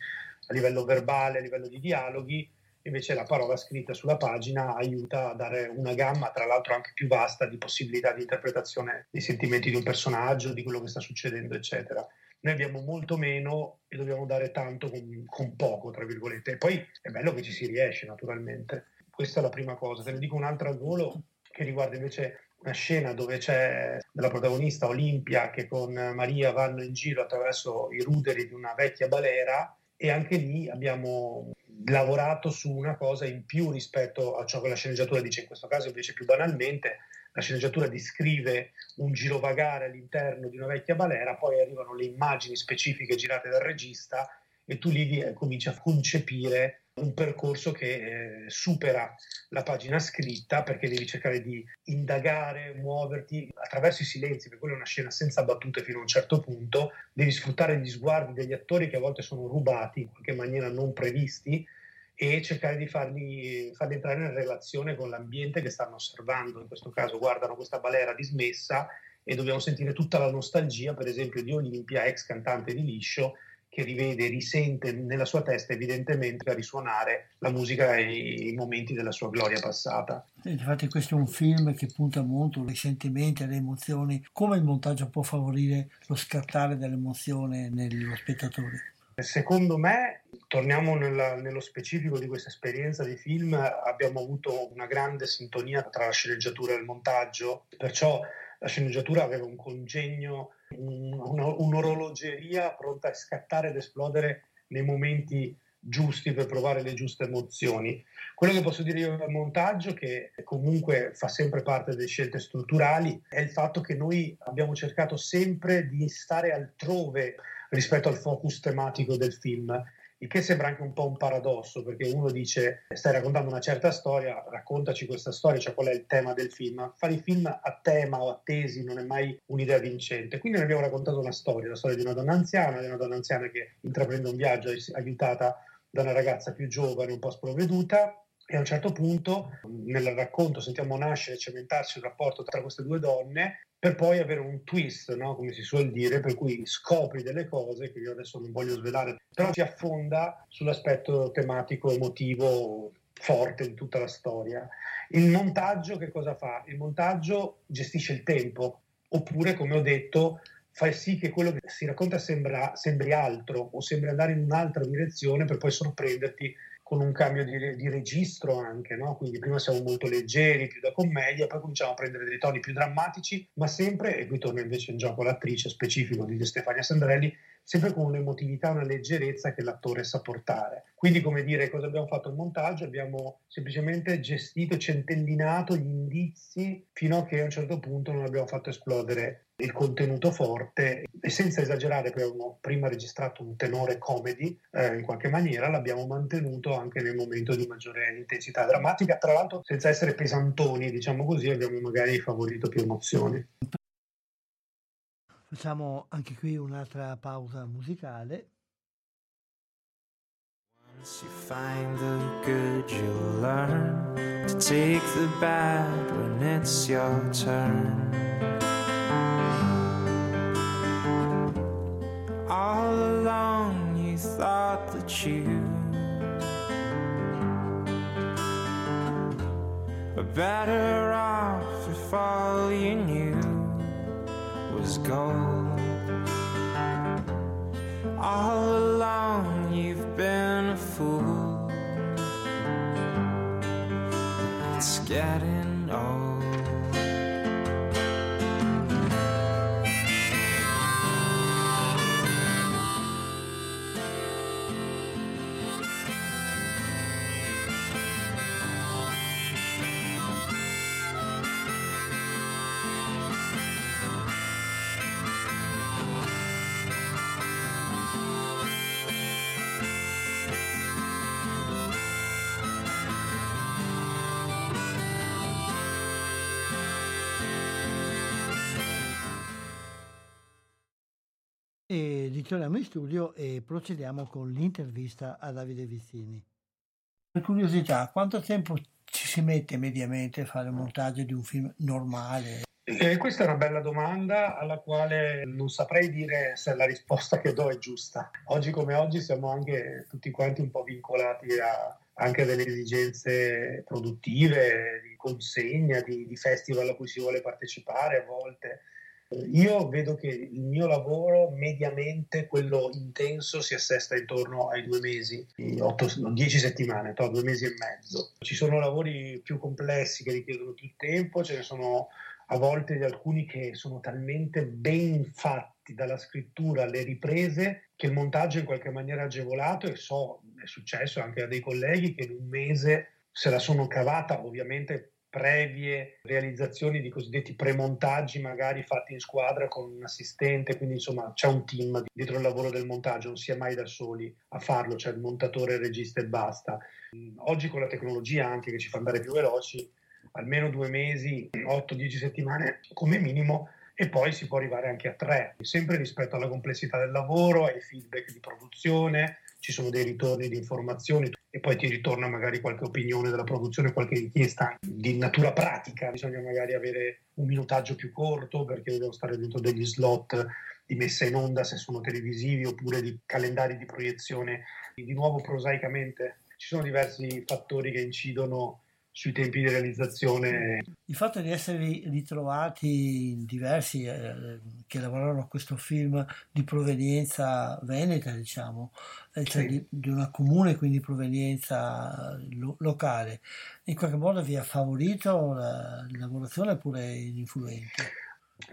K: a livello verbale, a livello di dialoghi, invece la parola scritta sulla pagina aiuta a dare una gamma, tra l'altro anche più vasta, di possibilità di interpretazione dei sentimenti di un personaggio, di quello che sta succedendo, eccetera. Noi abbiamo molto meno e dobbiamo dare tanto con, con poco, tra virgolette. E poi è bello che ci si riesce, naturalmente. Questa è la prima cosa. Te ne dico un'altra al volo che riguarda invece una scena dove c'è la protagonista Olimpia che con Maria vanno in giro attraverso i ruderi di una vecchia balera e anche lì abbiamo lavorato su una cosa in più rispetto a ciò che la sceneggiatura dice, in questo caso invece più banalmente, la sceneggiatura descrive un girovagare all'interno di una vecchia balera, poi arrivano le immagini specifiche girate dal regista e tu lì cominci a concepire un percorso che eh, supera la pagina scritta perché devi cercare di indagare, muoverti attraverso i silenzi, perché quella è una scena senza battute fino a un certo punto, devi sfruttare gli sguardi degli attori che a volte sono rubati in qualche maniera non previsti e cercare di farli, farli entrare in relazione con l'ambiente che stanno osservando, in questo caso guardano questa balera dismessa e dobbiamo sentire tutta la nostalgia, per esempio, di Olimpia, ex cantante di Liscio, che rivede, risente nella sua testa evidentemente a risuonare la musica e i momenti della sua gloria passata.
B: Infatti questo è un film che punta molto ai sentimenti, alle emozioni, come il montaggio può favorire lo scattare dell'emozione nello spettatore.
K: Secondo me, torniamo nella, nello specifico di questa esperienza di film, abbiamo avuto una grande sintonia tra la sceneggiatura e il montaggio, perciò la sceneggiatura aveva un congegno un'orologeria pronta a scattare ed esplodere nei momenti giusti per provare le giuste emozioni. Quello che posso dire io del montaggio, che comunque fa sempre parte delle scelte strutturali, è il fatto che noi abbiamo cercato sempre di stare altrove rispetto al focus tematico del film il che sembra anche un po' un paradosso, perché uno dice stai raccontando una certa storia, raccontaci questa storia, cioè qual è il tema del film. Fare i film a tema o a tesi non è mai un'idea vincente. Quindi noi abbiamo raccontato una storia, la storia di una donna anziana, di una donna anziana che intraprende un viaggio aiutata da una ragazza più giovane, un po' sprovveduta, e a un certo punto nel racconto sentiamo nascere e cementarsi un rapporto tra queste due donne per poi avere un twist, no? come si suol dire, per cui scopri delle cose che io adesso non voglio svelare, però si affonda sull'aspetto tematico, emotivo forte di tutta la storia. Il montaggio che cosa fa? Il montaggio gestisce il tempo, oppure, come ho detto, fa sì che quello che si racconta sembra, sembri altro o sembri andare in un'altra direzione per poi sorprenderti con un cambio di, di registro anche, no? quindi prima siamo molto leggeri, più da commedia, poi cominciamo a prendere dei toni più drammatici, ma sempre, e qui torna invece in gioco l'attrice specifico di Stefania Sandrelli, sempre con un'emotività, una leggerezza che l'attore sa portare. Quindi, come dire, cosa abbiamo fatto al montaggio? Abbiamo semplicemente gestito centellinato gli indizi fino a che a un certo punto non abbiamo fatto esplodere il contenuto forte e senza esagerare, abbiamo prima registrato un tenore comedy eh, in qualche maniera, l'abbiamo mantenuto anche nel momento di maggiore intensità drammatica, tra l'altro senza essere pesantoni, diciamo così, abbiamo magari favorito più emozioni.
B: Facciamo anche qui un'altra pausa musicale.
G: Once you find the good, you'll learn to take the bad when it's your turn. All along, you thought that you were better off if all you knew was gold. All along you've been a fool. It's getting
B: E ritorniamo in studio e procediamo con l'intervista a Davide Vizzini. Per curiosità, quanto tempo ci si mette mediamente a fare un montaggio di un film normale?
K: Eh, questa è una bella domanda alla quale non saprei dire se la risposta che do è giusta. Oggi come oggi siamo anche tutti quanti un po' vincolati a, anche a delle esigenze produttive, di consegna, di, di festival a cui si vuole partecipare a volte. Io vedo che il mio lavoro mediamente, quello intenso, si assesta intorno ai due mesi, otto, no, dieci settimane, to, due mesi e mezzo. Ci sono lavori più complessi che richiedono più tempo, ce ne sono a volte di alcuni che sono talmente ben fatti dalla scrittura alle riprese che il montaggio è in qualche maniera agevolato e so, è successo anche a dei colleghi che in un mese se la sono cavata, ovviamente previe realizzazioni di cosiddetti premontaggi magari fatti in squadra con un assistente, quindi insomma c'è un team dietro il lavoro del montaggio, non si è mai da soli a farlo, c'è il montatore, il regista e basta. Oggi con la tecnologia anche che ci fa andare più veloci, almeno due mesi, 8-10 settimane come minimo, e poi si può arrivare anche a tre, sempre rispetto alla complessità del lavoro, ai feedback di produzione, ci sono dei ritorni di informazioni e poi ti ritorna magari qualche opinione della produzione, qualche richiesta di natura pratica, bisogna magari avere un minutaggio più corto perché devono stare dentro degli slot di messa in onda se sono televisivi oppure di calendari di proiezione. Di nuovo prosaicamente ci sono diversi fattori che incidono sui tempi di realizzazione.
B: Il fatto di essere ritrovati diversi eh, che lavorarono a questo film di provenienza veneta, diciamo, eh, cioè sì. di, di, una comune quindi provenienza lo, locale, in qualche modo vi ha favorito la, la lavorazione oppure ininfluente?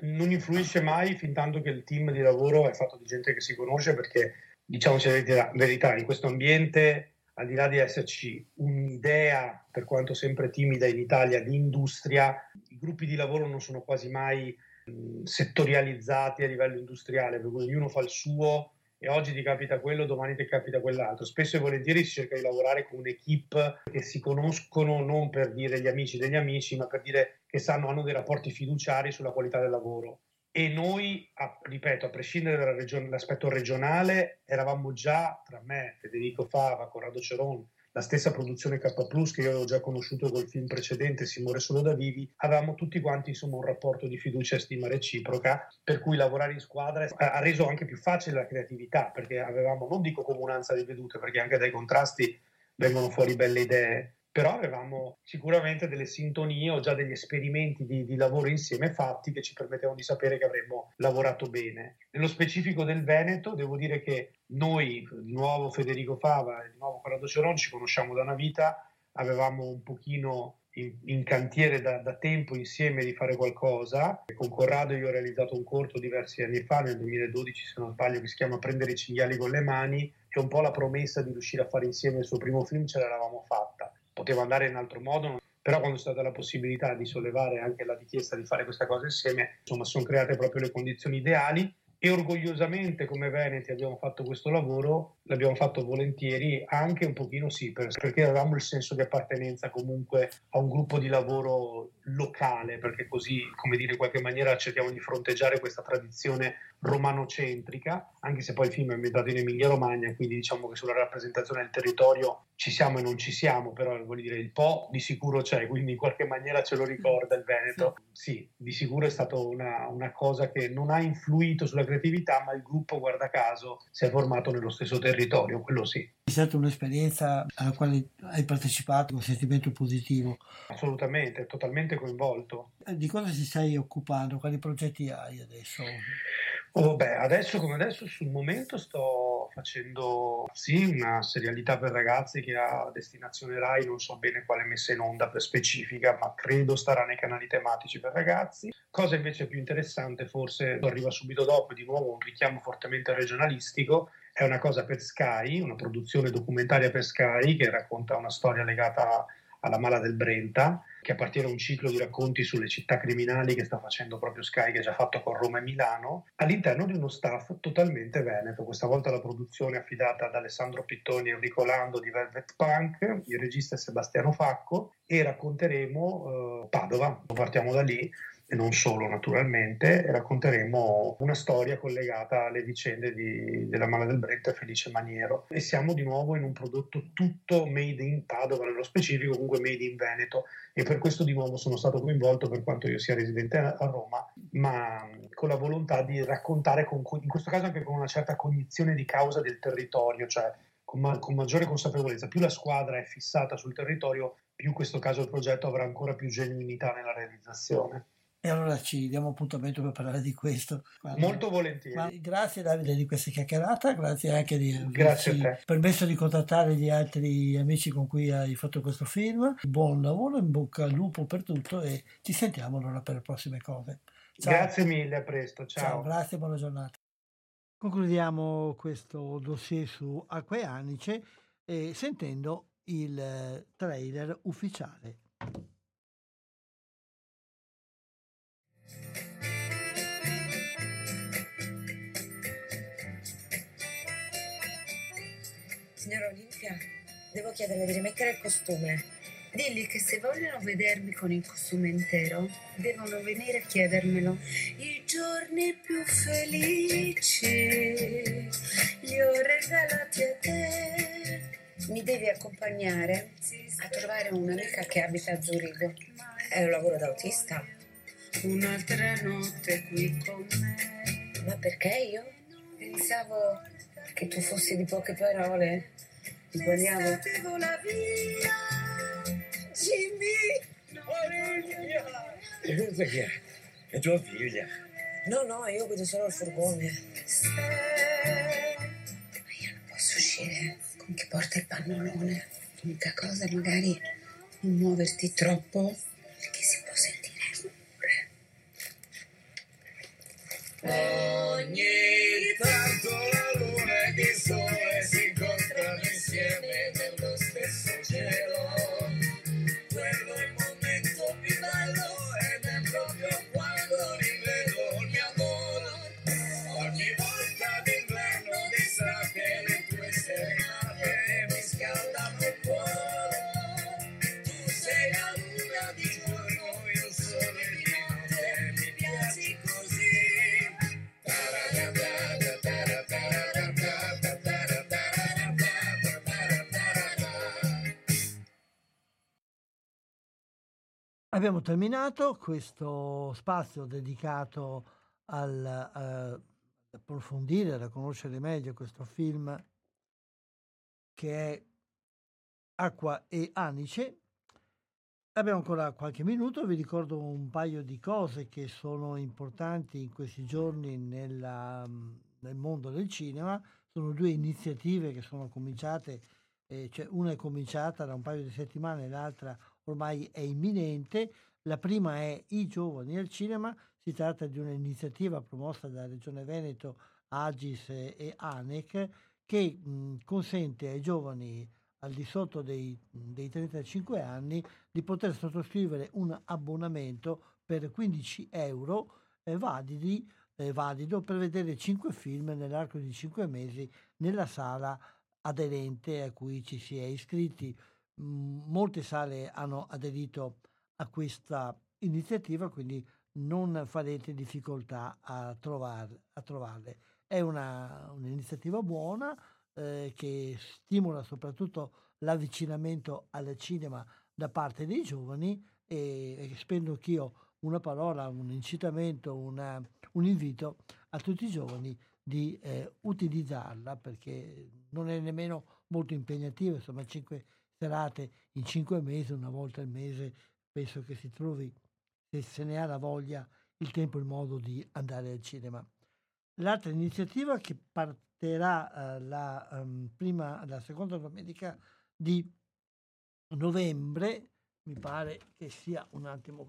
K: Non influisce mai fin tanto che il team di lavoro è fatto di gente che si conosce perché diciamoci la verità, in questo ambiente al di là di esserci un'idea, per quanto sempre timida in Italia, di industria, i gruppi di lavoro non sono quasi mai mh, settorializzati a livello industriale, per cui ognuno fa il suo e oggi ti capita quello, domani ti capita quell'altro. Spesso e volentieri si cerca di lavorare con un'equipe che si conoscono non per dire gli amici degli amici, ma per dire che sanno, hanno dei rapporti fiduciari sulla qualità del lavoro e noi, a, ripeto, a prescindere dall'aspetto regionale, eravamo già, tra me, Federico Fava, Corrado Ceron, la stessa produzione K che io avevo già conosciuto col film precedente, Simone Solo da Vivi, avevamo tutti quanti insomma un rapporto di fiducia e stima reciproca, per cui lavorare in squadra ha reso anche più facile la creatività, perché avevamo, non dico comunanza di vedute, perché anche dai contrasti vengono fuori belle idee, però avevamo sicuramente delle sintonie o già degli esperimenti di, di, lavoro insieme fatti che ci permettevano di sapere che avremmo lavorato bene. Nello specifico del Veneto, devo dire che noi, di nuovo Federico Fava e di nuovo Corrado Ceron, ci conosciamo da una vita, avevamo un pochino in, in cantiere da, da, tempo insieme di fare qualcosa. Con Corrado io ho realizzato un corto diversi anni fa, nel 2012 se non sbaglio, che si chiama Prendere i cinghiali con le mani, che un po' la promessa di riuscire a fare insieme il suo primo film ce l'eravamo fatta poteva andare in altro modo, però quando è stata la possibilità di sollevare anche la richiesta di fare questa cosa insieme, insomma, sono create proprio le condizioni ideali e orgogliosamente come Veneti abbiamo fatto questo lavoro, l'abbiamo fatto volentieri, anche un pochino sì, perché avevamo il senso di appartenenza comunque a un gruppo di lavoro locale, perché così, come dire, in qualche maniera cerchiamo di fronteggiare questa tradizione romanocentrica, anche se poi il film è ambientato in Emilia Romagna, quindi diciamo che sulla rappresentazione del territorio ci siamo e non ci siamo, però vuol dire il Po di sicuro c'è, quindi in qualche maniera ce lo ricorda il Veneto. Sì, di sicuro è stata una, una cosa che non ha influito sulla creatività, ma il gruppo, guarda caso, si è formato nello stesso territorio, quello sì.
B: È stata un'esperienza alla quale hai partecipato con sentimento positivo?
K: Assolutamente, totalmente coinvolto.
B: Di cosa ti stai occupando? Quali progetti hai adesso?
K: Oh, beh, adesso come adesso sul momento sto facendo sì una serialità per ragazzi che ha destinazione Rai, non so bene quale messa in onda per specifica, ma credo starà nei canali tematici per ragazzi. Cosa invece più interessante, forse arriva subito dopo, di nuovo un richiamo fortemente regionalistico, è una cosa per Sky, una produzione documentaria per Sky che racconta una storia legata alla Mala del Brenta, che appartiene a un ciclo di racconti sulle città criminali che sta facendo proprio Sky, che ha già fatto con Roma e Milano, all'interno di uno staff totalmente veneto. Questa volta la produzione è affidata ad Alessandro Pittoni e Enrico Lando di Velvet Punk, il regista è Sebastiano Facco, e racconteremo eh, Padova, partiamo da lì, e non solo naturalmente, racconteremo una storia collegata alle vicende di, della Mala del Brento e Felice Maniero. E siamo di nuovo in un prodotto tutto made in Padova, nello specifico comunque made in Veneto e per questo di nuovo sono stato coinvolto per quanto io sia residente a Roma, ma con la volontà di raccontare, con, in questo caso anche con una certa cognizione di causa del territorio, cioè con, ma- con maggiore consapevolezza. Più la squadra è fissata sul territorio, più in questo caso il progetto avrà ancora più genuinità nella realizzazione.
B: E allora ci diamo appuntamento per parlare di questo.
K: Quando... Molto volentieri. Ma
B: grazie Davide di questa chiacchierata, grazie anche di
K: averci
B: permesso di contattare gli altri amici con cui hai fatto questo film. Buon lavoro, in bocca al lupo per tutto e ci sentiamo allora per le prossime cose.
K: Ciao. Grazie mille, a presto. Ciao. Ciao,
B: grazie, buona giornata. Concludiamo questo dossier su Acque Anice eh, sentendo il trailer ufficiale.
I: Signora Olimpia, devo chiederle di rimettere il costume.
J: Digli che se vogliono vedermi con il costume intero, devono venire a chiedermelo. I giorni più felici li ho regalati a te. Mi devi accompagnare a trovare un'amica che abita a Zurigo.
I: È un lavoro d'autista.
J: Un'altra notte qui con me.
I: Ma perché io?
J: Pensavo che tu fossi di poche parole. Ti vogliamo.
I: L'estate vola via, Jimmy.
L: E questa chi è? È tua figlia.
I: No, no, io guido solo il furgone.
J: Posso uscire con chi porta il pannolone. L'unica cosa, magari non muoverti troppo, perché si può sentire il rumore.
L: Ogni tanto la
B: Abbiamo terminato questo spazio dedicato al, ad approfondire, a conoscere meglio questo film che è Acqua e Anice. Abbiamo ancora qualche minuto, vi ricordo un paio di cose che sono importanti in questi giorni nella, nel mondo del cinema. Sono due iniziative che sono cominciate, eh, cioè una è cominciata da un paio di settimane, l'altra ormai è imminente. La prima è I giovani al cinema, si tratta di un'iniziativa promossa dalla Regione Veneto, Agis e ANEC, che mh, consente ai giovani al di sotto dei, dei 35 anni di poter sottoscrivere un abbonamento per 15 euro eh, validi, eh, valido per vedere 5 film nell'arco di 5 mesi nella sala aderente a cui ci si è iscritti. Molte sale hanno aderito a questa iniziativa, quindi non farete difficoltà a, trovar, a trovarle. È una, un'iniziativa buona eh, che stimola soprattutto l'avvicinamento al cinema da parte dei giovani e, e spendo anch'io una parola, un incitamento, una, un invito a tutti i giovani di eh, utilizzarla perché non è nemmeno molto impegnativa, insomma 5 serate in 5 mesi, una volta al mese, penso che si trovi, se se ne ha la voglia, il tempo e il modo di andare al cinema. L'altra iniziativa che partirà eh, la, um, prima, la seconda domenica di novembre, mi pare che sia un attimo,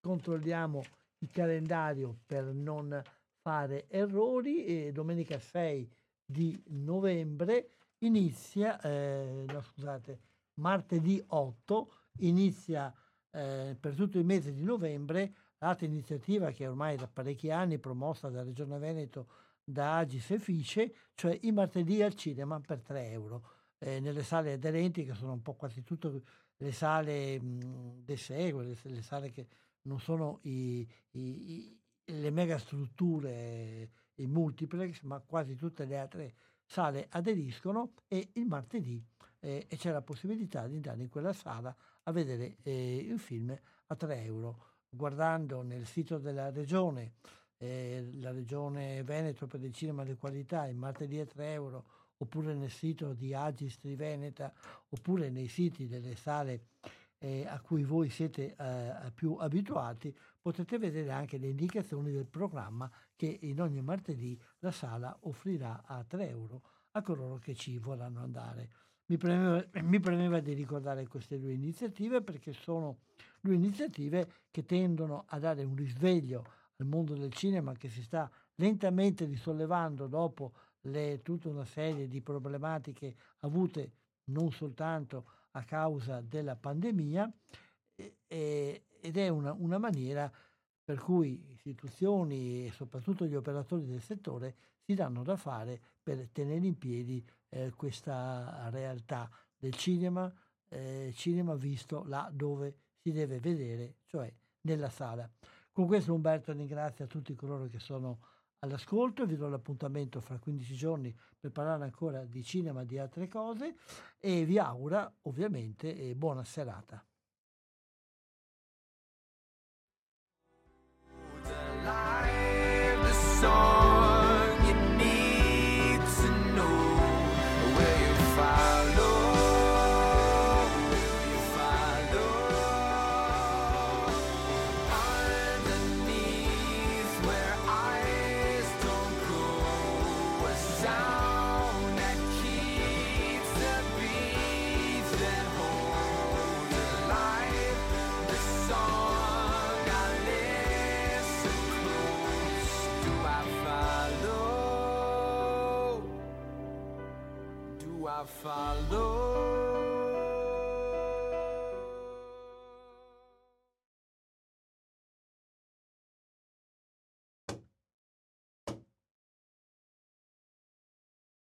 B: controlliamo il calendario per non fare errori, e domenica 6 di novembre inizia, eh, no, scusate, martedì 8 inizia eh, per tutto il mese di novembre l'altra iniziativa che ormai da parecchi anni promossa dalla Regione Veneto da Agis e Fice, cioè i martedì al cinema per 3 euro. Eh, nelle sale aderenti, che sono un po' quasi tutte le sale mh, de segue, le, le, sale che non sono i, i, i, le mega strutture, i multiplex, ma quasi tutte le altre sale aderiscono e il martedì eh, e c'è la possibilità di andare in quella sala a vedere eh, il film a 3 euro guardando nel sito della regione, eh, la regione Veneto per il cinema di qualità, il martedì a 3 euro, oppure nel sito di Agis Veneta, oppure nei siti delle sale eh, a cui voi siete eh, più abituati, potete vedere anche le indicazioni del programma che in ogni martedì la sala offrirà a 3 euro a coloro che ci vorranno andare. Mi premeva, mi premeva di ricordare queste due iniziative perché sono due iniziative che tendono a dare un risveglio al mondo del cinema che si sta lentamente risollevando dopo le, tutta una serie di problematiche avute non soltanto a causa della pandemia e, ed è una, una maniera per cui istituzioni e soprattutto gli operatori del settore si danno da fare per tenere in piedi eh, questa realtà del cinema, eh, cinema visto là dove si deve vedere, cioè nella sala. Con questo Umberto ringrazia tutti coloro che sono all'ascolto, vi do l'appuntamento fra 15 giorni per parlare ancora di cinema e di altre cose e vi augura ovviamente eh, buona serata.
G: song